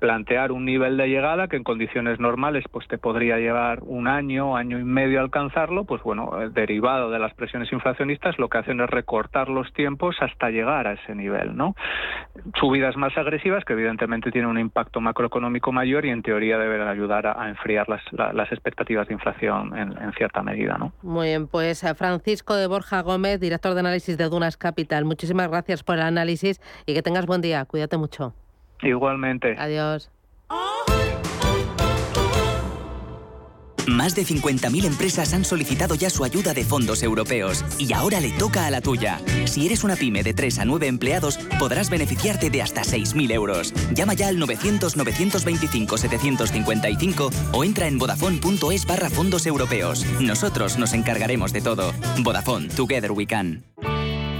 Plantear un nivel de llegada que en condiciones normales pues te podría llevar un año, año y medio a alcanzarlo, pues bueno, eh, derivado de las presiones inflacionistas, lo que hacen es recortar los tiempos hasta llegar a ese nivel, ¿no? subidas más agresivas que evidentemente tienen un impacto macroeconómico mayor y en teoría deben ayudar a, enfriar las, las, expectativas de inflación en, cierta medida. ¿no? Muy bien, pues eh, Francisco de Borja Gómez, director de análisis de Dunas Capital, muchísimas gracias por el análisis y que tengas buen día. Cuídate mucho. Igualmente. Adiós. Más de 50.000 empresas han solicitado ya su ayuda de fondos europeos y ahora le toca a la tuya. Si eres una pyme de 3 a 9 empleados, podrás beneficiarte de hasta 6.000 euros. Llama ya al 900-925-755 o entra en vodafone.es barra fondos europeos. Nosotros nos encargaremos de todo. Vodafone, Together We Can.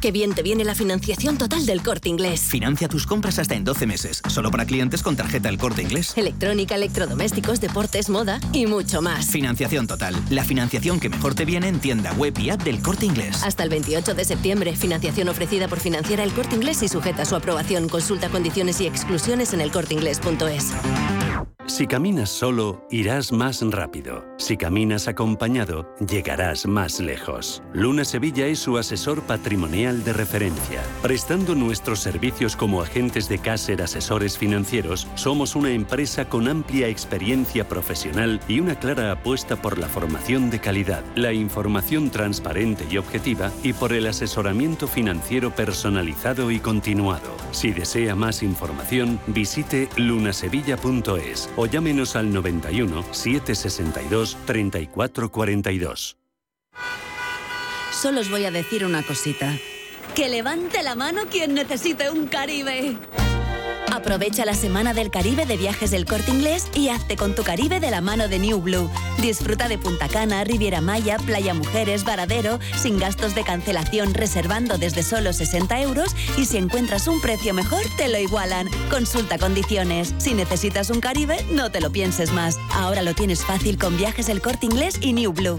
Qué bien te viene la financiación total del corte inglés. Financia tus compras hasta en 12 meses, solo para clientes con tarjeta El corte inglés. Electrónica, electrodomésticos, deportes, moda y mucho más. Financiación total. La financiación que mejor te viene en tienda web y app del corte inglés. Hasta el 28 de septiembre. Financiación ofrecida por Financiera El corte inglés y sujeta a su aprobación. Consulta condiciones y exclusiones en elcorteinglés.es. Si caminas solo, irás más rápido. Si caminas acompañado, llegarás más lejos. Luna Sevilla es su asesor patrimonial de referencia. Prestando nuestros servicios como agentes de Caser Asesores Financieros, somos una empresa con amplia experiencia profesional y una clara apuesta por la formación de calidad, la información transparente y objetiva y por el asesoramiento financiero personalizado y continuado. Si desea más información, visite lunasevilla.es o llámenos al 91 762 3442. Solo os voy a decir una cosita. Que levante la mano quien necesite un Caribe. Aprovecha la semana del Caribe de viajes del corte inglés y hazte con tu Caribe de la mano de New Blue. Disfruta de Punta Cana, Riviera Maya, Playa Mujeres, Varadero, sin gastos de cancelación, reservando desde solo 60 euros y si encuentras un precio mejor, te lo igualan. Consulta condiciones. Si necesitas un Caribe, no te lo pienses más. Ahora lo tienes fácil con viajes del corte inglés y New Blue.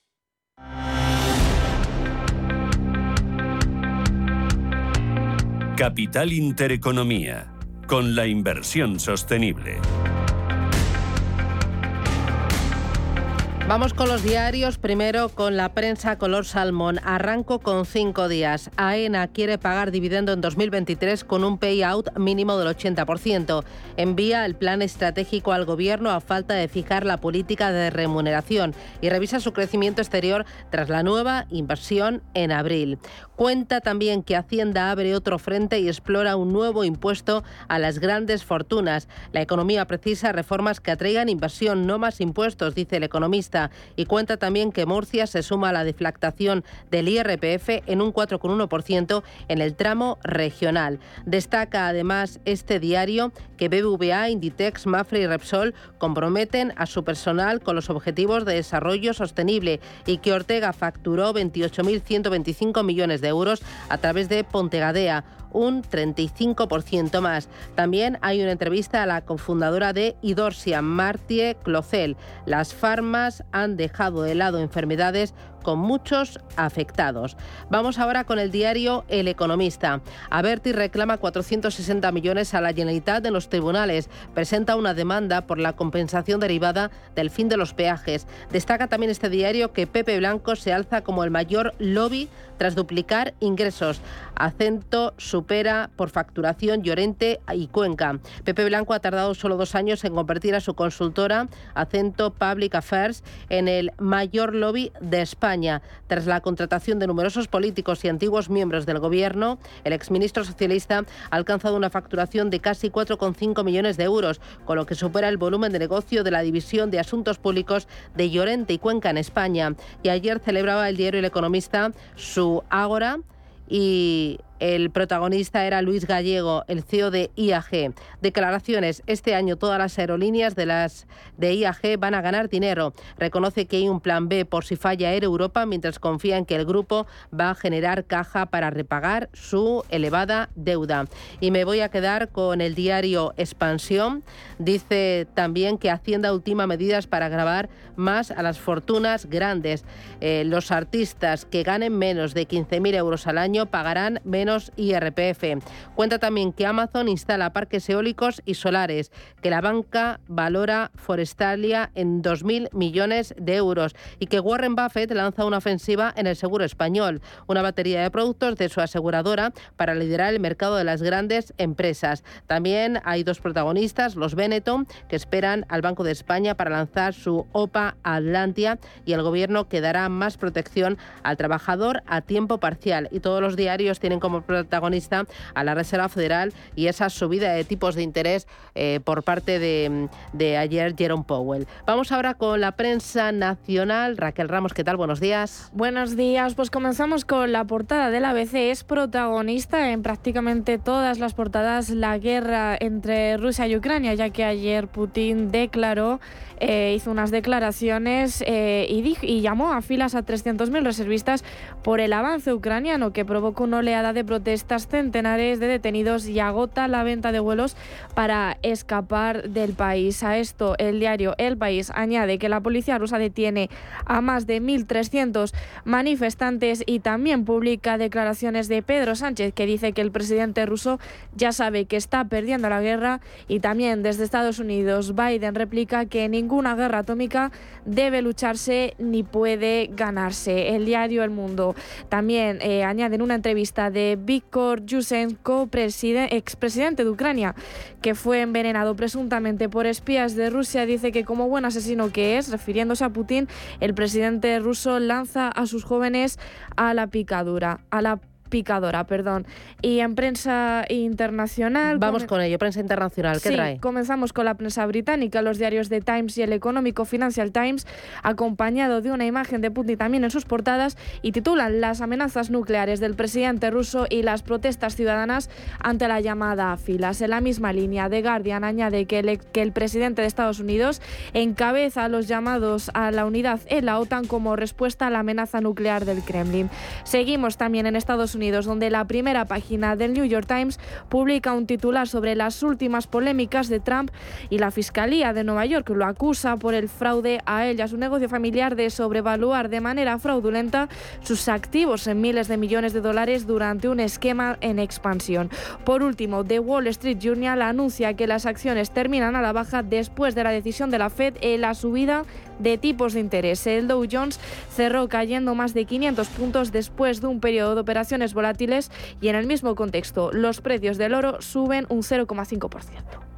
Capital Intereconomía, con la inversión sostenible. Vamos con los diarios, primero con la prensa color salmón. Arranco con cinco días. AENA quiere pagar dividendo en 2023 con un payout mínimo del 80%. Envía el plan estratégico al gobierno a falta de fijar la política de remuneración y revisa su crecimiento exterior tras la nueva inversión en abril. Cuenta también que Hacienda abre otro frente y explora un nuevo impuesto a las grandes fortunas. La economía precisa reformas que atraigan inversión, no más impuestos, dice el economista y cuenta también que Murcia se suma a la deflactación del IRPF en un 4,1% en el tramo regional. Destaca además este diario que BBVA, Inditex, Mafre y Repsol comprometen a su personal con los objetivos de desarrollo sostenible y que Ortega facturó 28.125 millones de euros a través de Pontegadea un 35% más. También hay una entrevista a la cofundadora de Idorsia, Martie Clocel. Las farmas han dejado de lado enfermedades con muchos afectados. Vamos ahora con el diario El Economista. Aberti reclama 460 millones a la Generalitat en los tribunales. Presenta una demanda por la compensación derivada del fin de los peajes. Destaca también este diario que Pepe Blanco se alza como el mayor lobby tras duplicar ingresos. Acento supera por facturación Llorente y Cuenca. Pepe Blanco ha tardado solo dos años en convertir a su consultora Acento Public Affairs en el mayor lobby de España. Tras la contratación de numerosos políticos y antiguos miembros del gobierno, el exministro socialista ha alcanzado una facturación de casi 4,5 millones de euros, con lo que supera el volumen de negocio de la División de Asuntos Públicos de Llorente y Cuenca en España. Y ayer celebraba el diario El Economista su Ágora y el protagonista era Luis Gallego, el CEO de IAG. Declaraciones. Este año todas las aerolíneas de las de IAG van a ganar dinero. Reconoce que hay un plan B por si falla Air Europa, mientras confía en que el grupo va a generar caja para repagar su elevada deuda. Y me voy a quedar con el diario Expansión. Dice también que Hacienda ultima medidas para grabar más a las fortunas grandes. Eh, los artistas que ganen menos de 15.000 euros al año pagarán menos IRPF. Cuenta también que Amazon instala parques eólicos y solares, que la banca valora Forestalia en 2.000 millones de euros y que Warren Buffett lanza una ofensiva en el seguro español, una batería de productos de su aseguradora para liderar el mercado de las grandes empresas. También hay dos protagonistas, los Benetton, que esperan al Banco de España para lanzar su OPA Atlantia y el gobierno que dará más protección al trabajador a tiempo parcial. Y todos los diarios tienen como protagonista a la Reserva Federal y esa subida de tipos de interés eh, por parte de, de ayer Jerome Powell. Vamos ahora con la prensa nacional. Raquel Ramos, ¿qué tal? Buenos días. Buenos días. Pues comenzamos con la portada del ABC. Es protagonista en prácticamente todas las portadas la guerra entre Rusia y Ucrania, ya que ayer Putin declaró eh, hizo unas declaraciones eh, y, y, llamó a filas a 300.000 reservistas por el avance ucraniano que provocó una oleada de protestas, centenares de detenidos y agota la venta de vuelos para escapar del país. A esto el diario El País añade que la policía rusa detiene a más de 1.300 manifestantes y también publica declaraciones de Pedro Sánchez que dice que el presidente ruso ya sabe que está perdiendo la guerra y también desde Estados Unidos Biden replica que ninguna guerra atómica debe lucharse ni puede ganarse. El diario El Mundo también eh, añade en una entrevista de Viktor Yushchenko, expresidente de Ucrania, que fue envenenado presuntamente por espías de Rusia, dice que como buen asesino que es, refiriéndose a Putin, el presidente ruso lanza a sus jóvenes a la picadura, a la picadora, perdón. Y en prensa internacional... Vamos con ello, prensa internacional, ¿qué sí, trae? comenzamos con la prensa británica, los diarios The Times y el económico Financial Times, acompañado de una imagen de Putin también en sus portadas, y titulan Las amenazas nucleares del presidente ruso y las protestas ciudadanas ante la llamada a filas. En la misma línea, The Guardian añade que el, que el presidente de Estados Unidos encabeza los llamados a la unidad en la OTAN como respuesta a la amenaza nuclear del Kremlin. Seguimos también en Estados Unidos donde la primera página del New York Times publica un titular sobre las últimas polémicas de Trump y la Fiscalía de Nueva York lo acusa por el fraude a él y a su negocio familiar de sobrevaluar de manera fraudulenta sus activos en miles de millones de dólares durante un esquema en expansión. Por último, The Wall Street Journal anuncia que las acciones terminan a la baja después de la decisión de la Fed en la subida de tipos de interés. El Dow Jones cerró cayendo más de 500 puntos después de un periodo de operaciones volátiles y en el mismo contexto los precios del oro suben un 0,5%.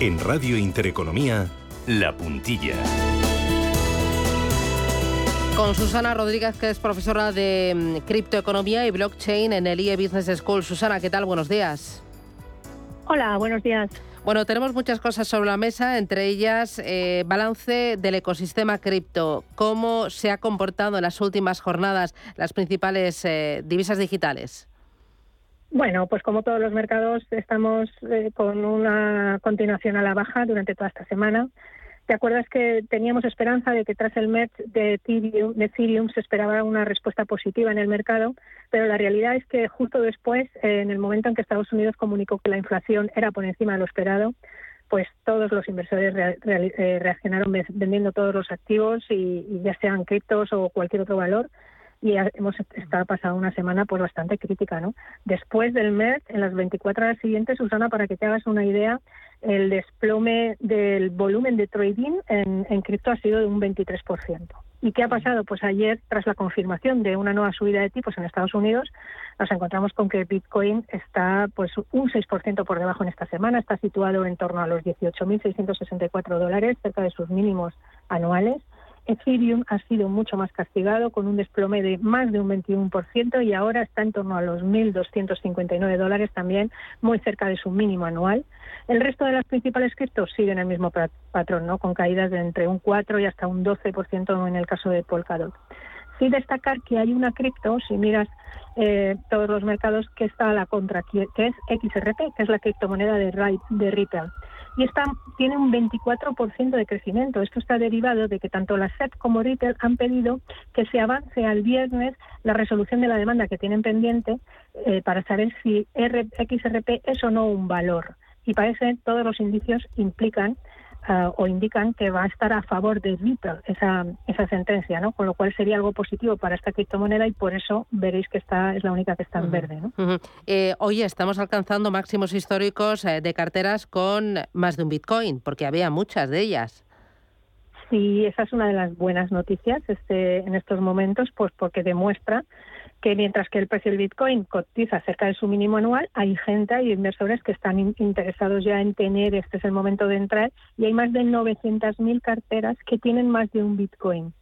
En Radio Intereconomía, La Puntilla. Con Susana Rodríguez, que es profesora de mm, criptoeconomía y blockchain en el IE Business School. Susana, ¿qué tal? Buenos días. Hola, buenos días. Bueno, tenemos muchas cosas sobre la mesa, entre ellas eh, balance del ecosistema cripto, cómo se ha comportado en las últimas jornadas las principales eh, divisas digitales. Bueno, pues como todos los mercados estamos eh, con una continuación a la baja durante toda esta semana. ¿Te acuerdas que teníamos esperanza de que tras el merge de Ethereum, se esperaba una respuesta positiva en el mercado? Pero la realidad es que justo después, en el momento en que Estados Unidos comunicó que la inflación era por encima de lo esperado, pues todos los inversores eh, reaccionaron vendiendo todos los activos y, ya sean criptos o cualquier otro valor y hemos estado una semana pues bastante crítica, ¿no? Después del mes, en las 24 horas siguientes, Susana, para que te hagas una idea, el desplome del volumen de trading en, en cripto ha sido de un 23%. ¿Y qué ha pasado? Pues ayer, tras la confirmación de una nueva subida de tipos en Estados Unidos, nos encontramos con que Bitcoin está pues un 6% por debajo en esta semana, está situado en torno a los 18.664 dólares, cerca de sus mínimos anuales. Ethereum ha sido mucho más castigado con un desplome de más de un 21% y ahora está en torno a los 1.259 dólares también, muy cerca de su mínimo anual. El resto de las principales criptos siguen el mismo patrón, ¿no? con caídas de entre un 4 y hasta un 12% en el caso de Polkadot. Sí destacar que hay una cripto, si miras eh, todos los mercados, que está a la contra, que es XRP, que es la criptomoneda de, de Ripple y esta tiene un 24% de crecimiento. Esto está derivado de que tanto la SEP como Retail han pedido que se avance al viernes la resolución de la demanda que tienen pendiente eh, para saber si XRP es o no un valor. Y parece todos los indicios implican eh, o indican que va a estar a favor de Ripple esa, esa sentencia, ¿no? Con lo cual sería algo positivo para esta criptomoneda y por eso veréis que está es la única que está en verde, ¿no? Eh, oye, estamos alcanzando máximos históricos eh, de carteras con más de un Bitcoin, porque había muchas de ellas. Sí, esa es una de las buenas noticias este, en estos momentos, pues porque demuestra que mientras que el precio del Bitcoin cotiza cerca de su mínimo anual, hay gente, hay inversores que están interesados ya en tener, este es el momento de entrar, y hay más de 900.000 carteras que tienen más de un Bitcoin.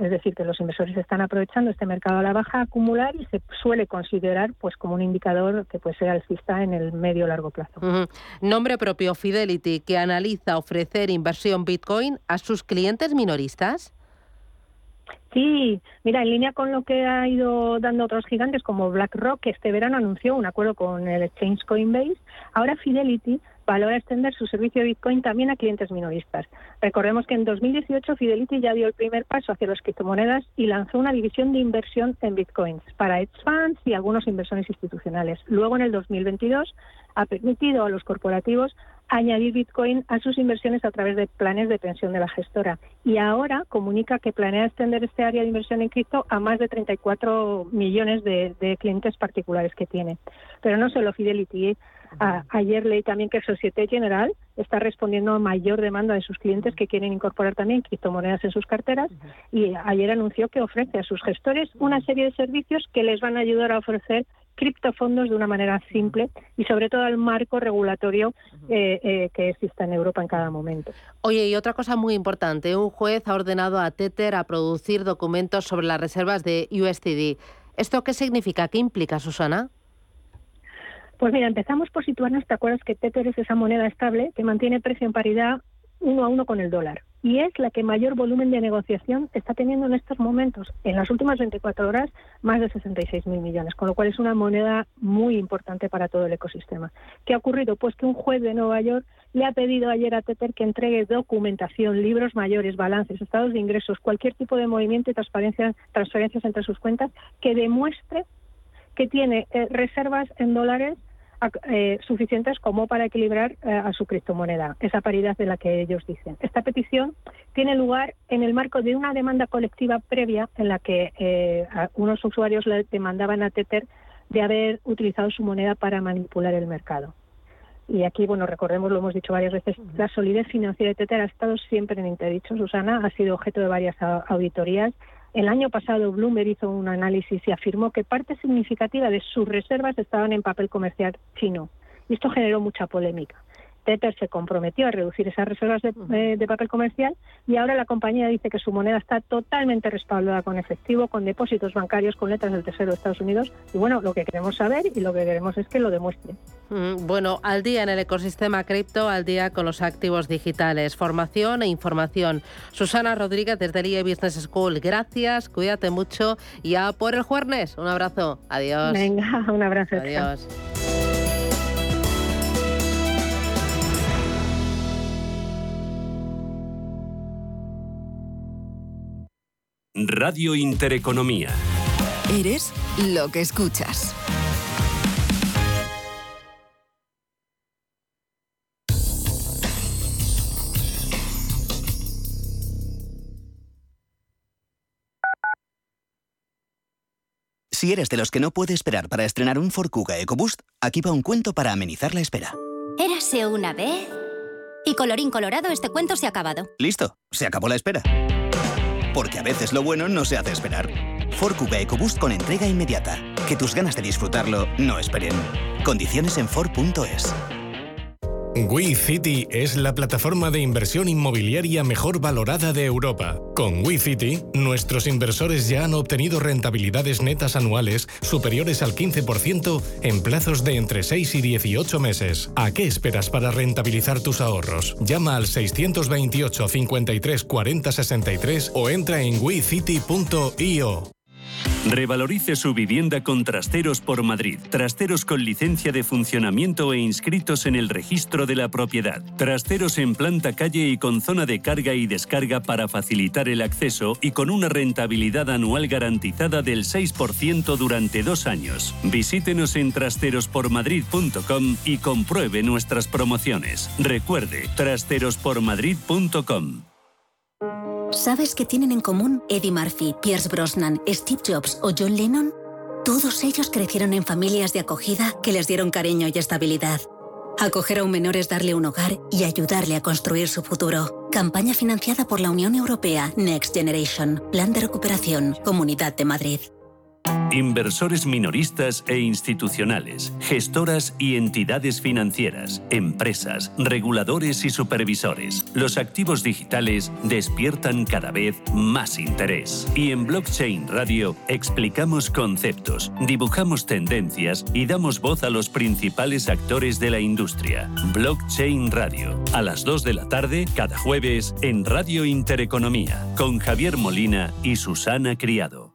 Es decir, que los inversores están aprovechando este mercado a la baja a acumular y se suele considerar pues como un indicador que puede ser alcista en el medio largo plazo. Nombre propio Fidelity que analiza ofrecer inversión Bitcoin a sus clientes minoristas. Sí, mira, en línea con lo que ha ido dando otros gigantes como BlackRock, que este verano anunció un acuerdo con el exchange Coinbase, ahora Fidelity valora extender su servicio de Bitcoin también a clientes minoristas. Recordemos que en 2018 Fidelity ya dio el primer paso hacia las criptomonedas y lanzó una división de inversión en Bitcoins para hedge funds y algunos inversores institucionales. Luego, en el 2022, ha permitido a los corporativos añadir Bitcoin a sus inversiones a través de planes de pensión de la gestora. Y ahora comunica que planea extender este área de inversión en cripto a más de 34 millones de, clientes particulares que tiene. Pero no solo Fidelity. ¿eh? ayer leí también que Societe General está respondiendo a mayor demanda de sus clientes que quieren incorporar también criptomonedas en sus carteras y ayer anunció que ofrece a sus gestores una serie de servicios que les van a ayudar a ofrecer criptofondos de una manera simple y sobre todo al marco regulatorio eh, eh, que exista en Europa en cada momento. Oye, y otra cosa muy importante, un juez ha ordenado a Tether a producir documentos sobre las reservas de USDD. ¿Esto qué significa? ¿Qué implica, Susana? Pues mira, empezamos por situarnos, ¿te acuerdas que Tether es esa moneda estable que mantiene precio en paridad uno a uno con el dólar? Y es la que mayor volumen de negociación está teniendo en estos momentos. En las últimas 24 horas, más de 66 mil millones, con lo cual es una moneda muy importante para todo el ecosistema. ¿Qué ha ocurrido? Pues que un juez de Nueva York le ha pedido ayer a Tether que entregue documentación, libros mayores, balances, estados de ingresos, cualquier tipo de movimiento y transferencias entre sus cuentas que demuestre que tiene eh, reservas en dólares eh, suficientes como para equilibrar eh, a su criptomoneda, esa paridad de la que ellos dicen. Esta petición tiene lugar en el marco de una demanda colectiva previa en la que eh, unos usuarios le demandaban a Tether de haber utilizado su moneda para manipular el mercado. Y aquí, bueno, recordemos, lo hemos dicho varias veces, la solidez financiera de Tether ha estado siempre en interdicho. Susana ha sido objeto de varias auditorías el año pasado Bloomberg hizo un análisis y afirmó que parte significativa de sus reservas estaban en papel comercial chino. Y esto generó mucha polémica. Tether se comprometió a reducir esas reservas de, papel comercial y ahora la compañía dice que su moneda está totalmente respaldada con efectivo, con depósitos bancarios, con letras del Tesoro de Estados Unidos. Y bueno, lo que queremos saber y lo que queremos es que lo demuestre. Mm, bueno, al día en el ecosistema cripto, al día con los activos digitales, formación e información. Susana Rodríguez desde el Business School, gracias, cuídate mucho y a por el jueves. Un abrazo, adiós. Venga, <laughs> un abrazo. Adiós. Radio Intereconomía. Eres lo que escuchas. Si eres de los que no puede esperar para estrenar un Ford Kuga EcoBoost, aquí va un cuento para amenizar la espera. Érase una vez... Y colorín colorado, este cuento se ha acabado. Listo, se acabó la espera porque a veces lo bueno no se hace esperar. Ford Kuga EcoBoost con entrega inmediata. Que tus ganas de disfrutarlo no esperen. Condiciones en Ford.es. WeCity es la plataforma de inversión inmobiliaria mejor valorada de Europa. Con WeCity, nuestros inversores ya han obtenido rentabilidades netas anuales superiores al 15% en plazos de entre 6 y 18 meses. ¿A qué esperas para rentabilizar tus ahorros? Llama al 628 53 40 63 o entra en wecity.io. Revalorice su vivienda con Trasteros por Madrid. Trasteros con licencia de funcionamiento e inscritos en el registro de la propiedad. Trasteros en planta calle y con zona de carga y descarga para facilitar el acceso y con una rentabilidad anual garantizada del 6% durante dos años. Visítenos en trasterospormadrid.com y compruebe nuestras promociones. Recuerde, trasterospormadrid.com. ¿Sabes qué tienen en común Eddie Murphy, Pierce Brosnan, Steve Jobs o John Lennon? Todos ellos crecieron en familias de acogida que les dieron cariño y estabilidad. Acoger a un menor es darle un hogar y ayudarle a construir su futuro. Campaña financiada por la Unión Europea Next Generation, Plan de Recuperación, Comunidad de Madrid. Inversores minoristas e institucionales, gestoras y entidades financieras, empresas, reguladores y supervisores. Los activos digitales despiertan cada vez más interés. Y en Blockchain Radio explicamos conceptos, dibujamos tendencias y damos voz a los principales actores de la industria. Blockchain Radio, a las 2 de la tarde cada jueves en Radio Intereconomía, con Javier Molina y Susana Criado.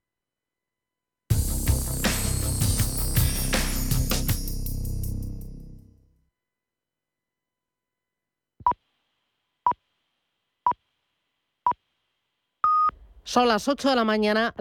Son las 8 de la mañana.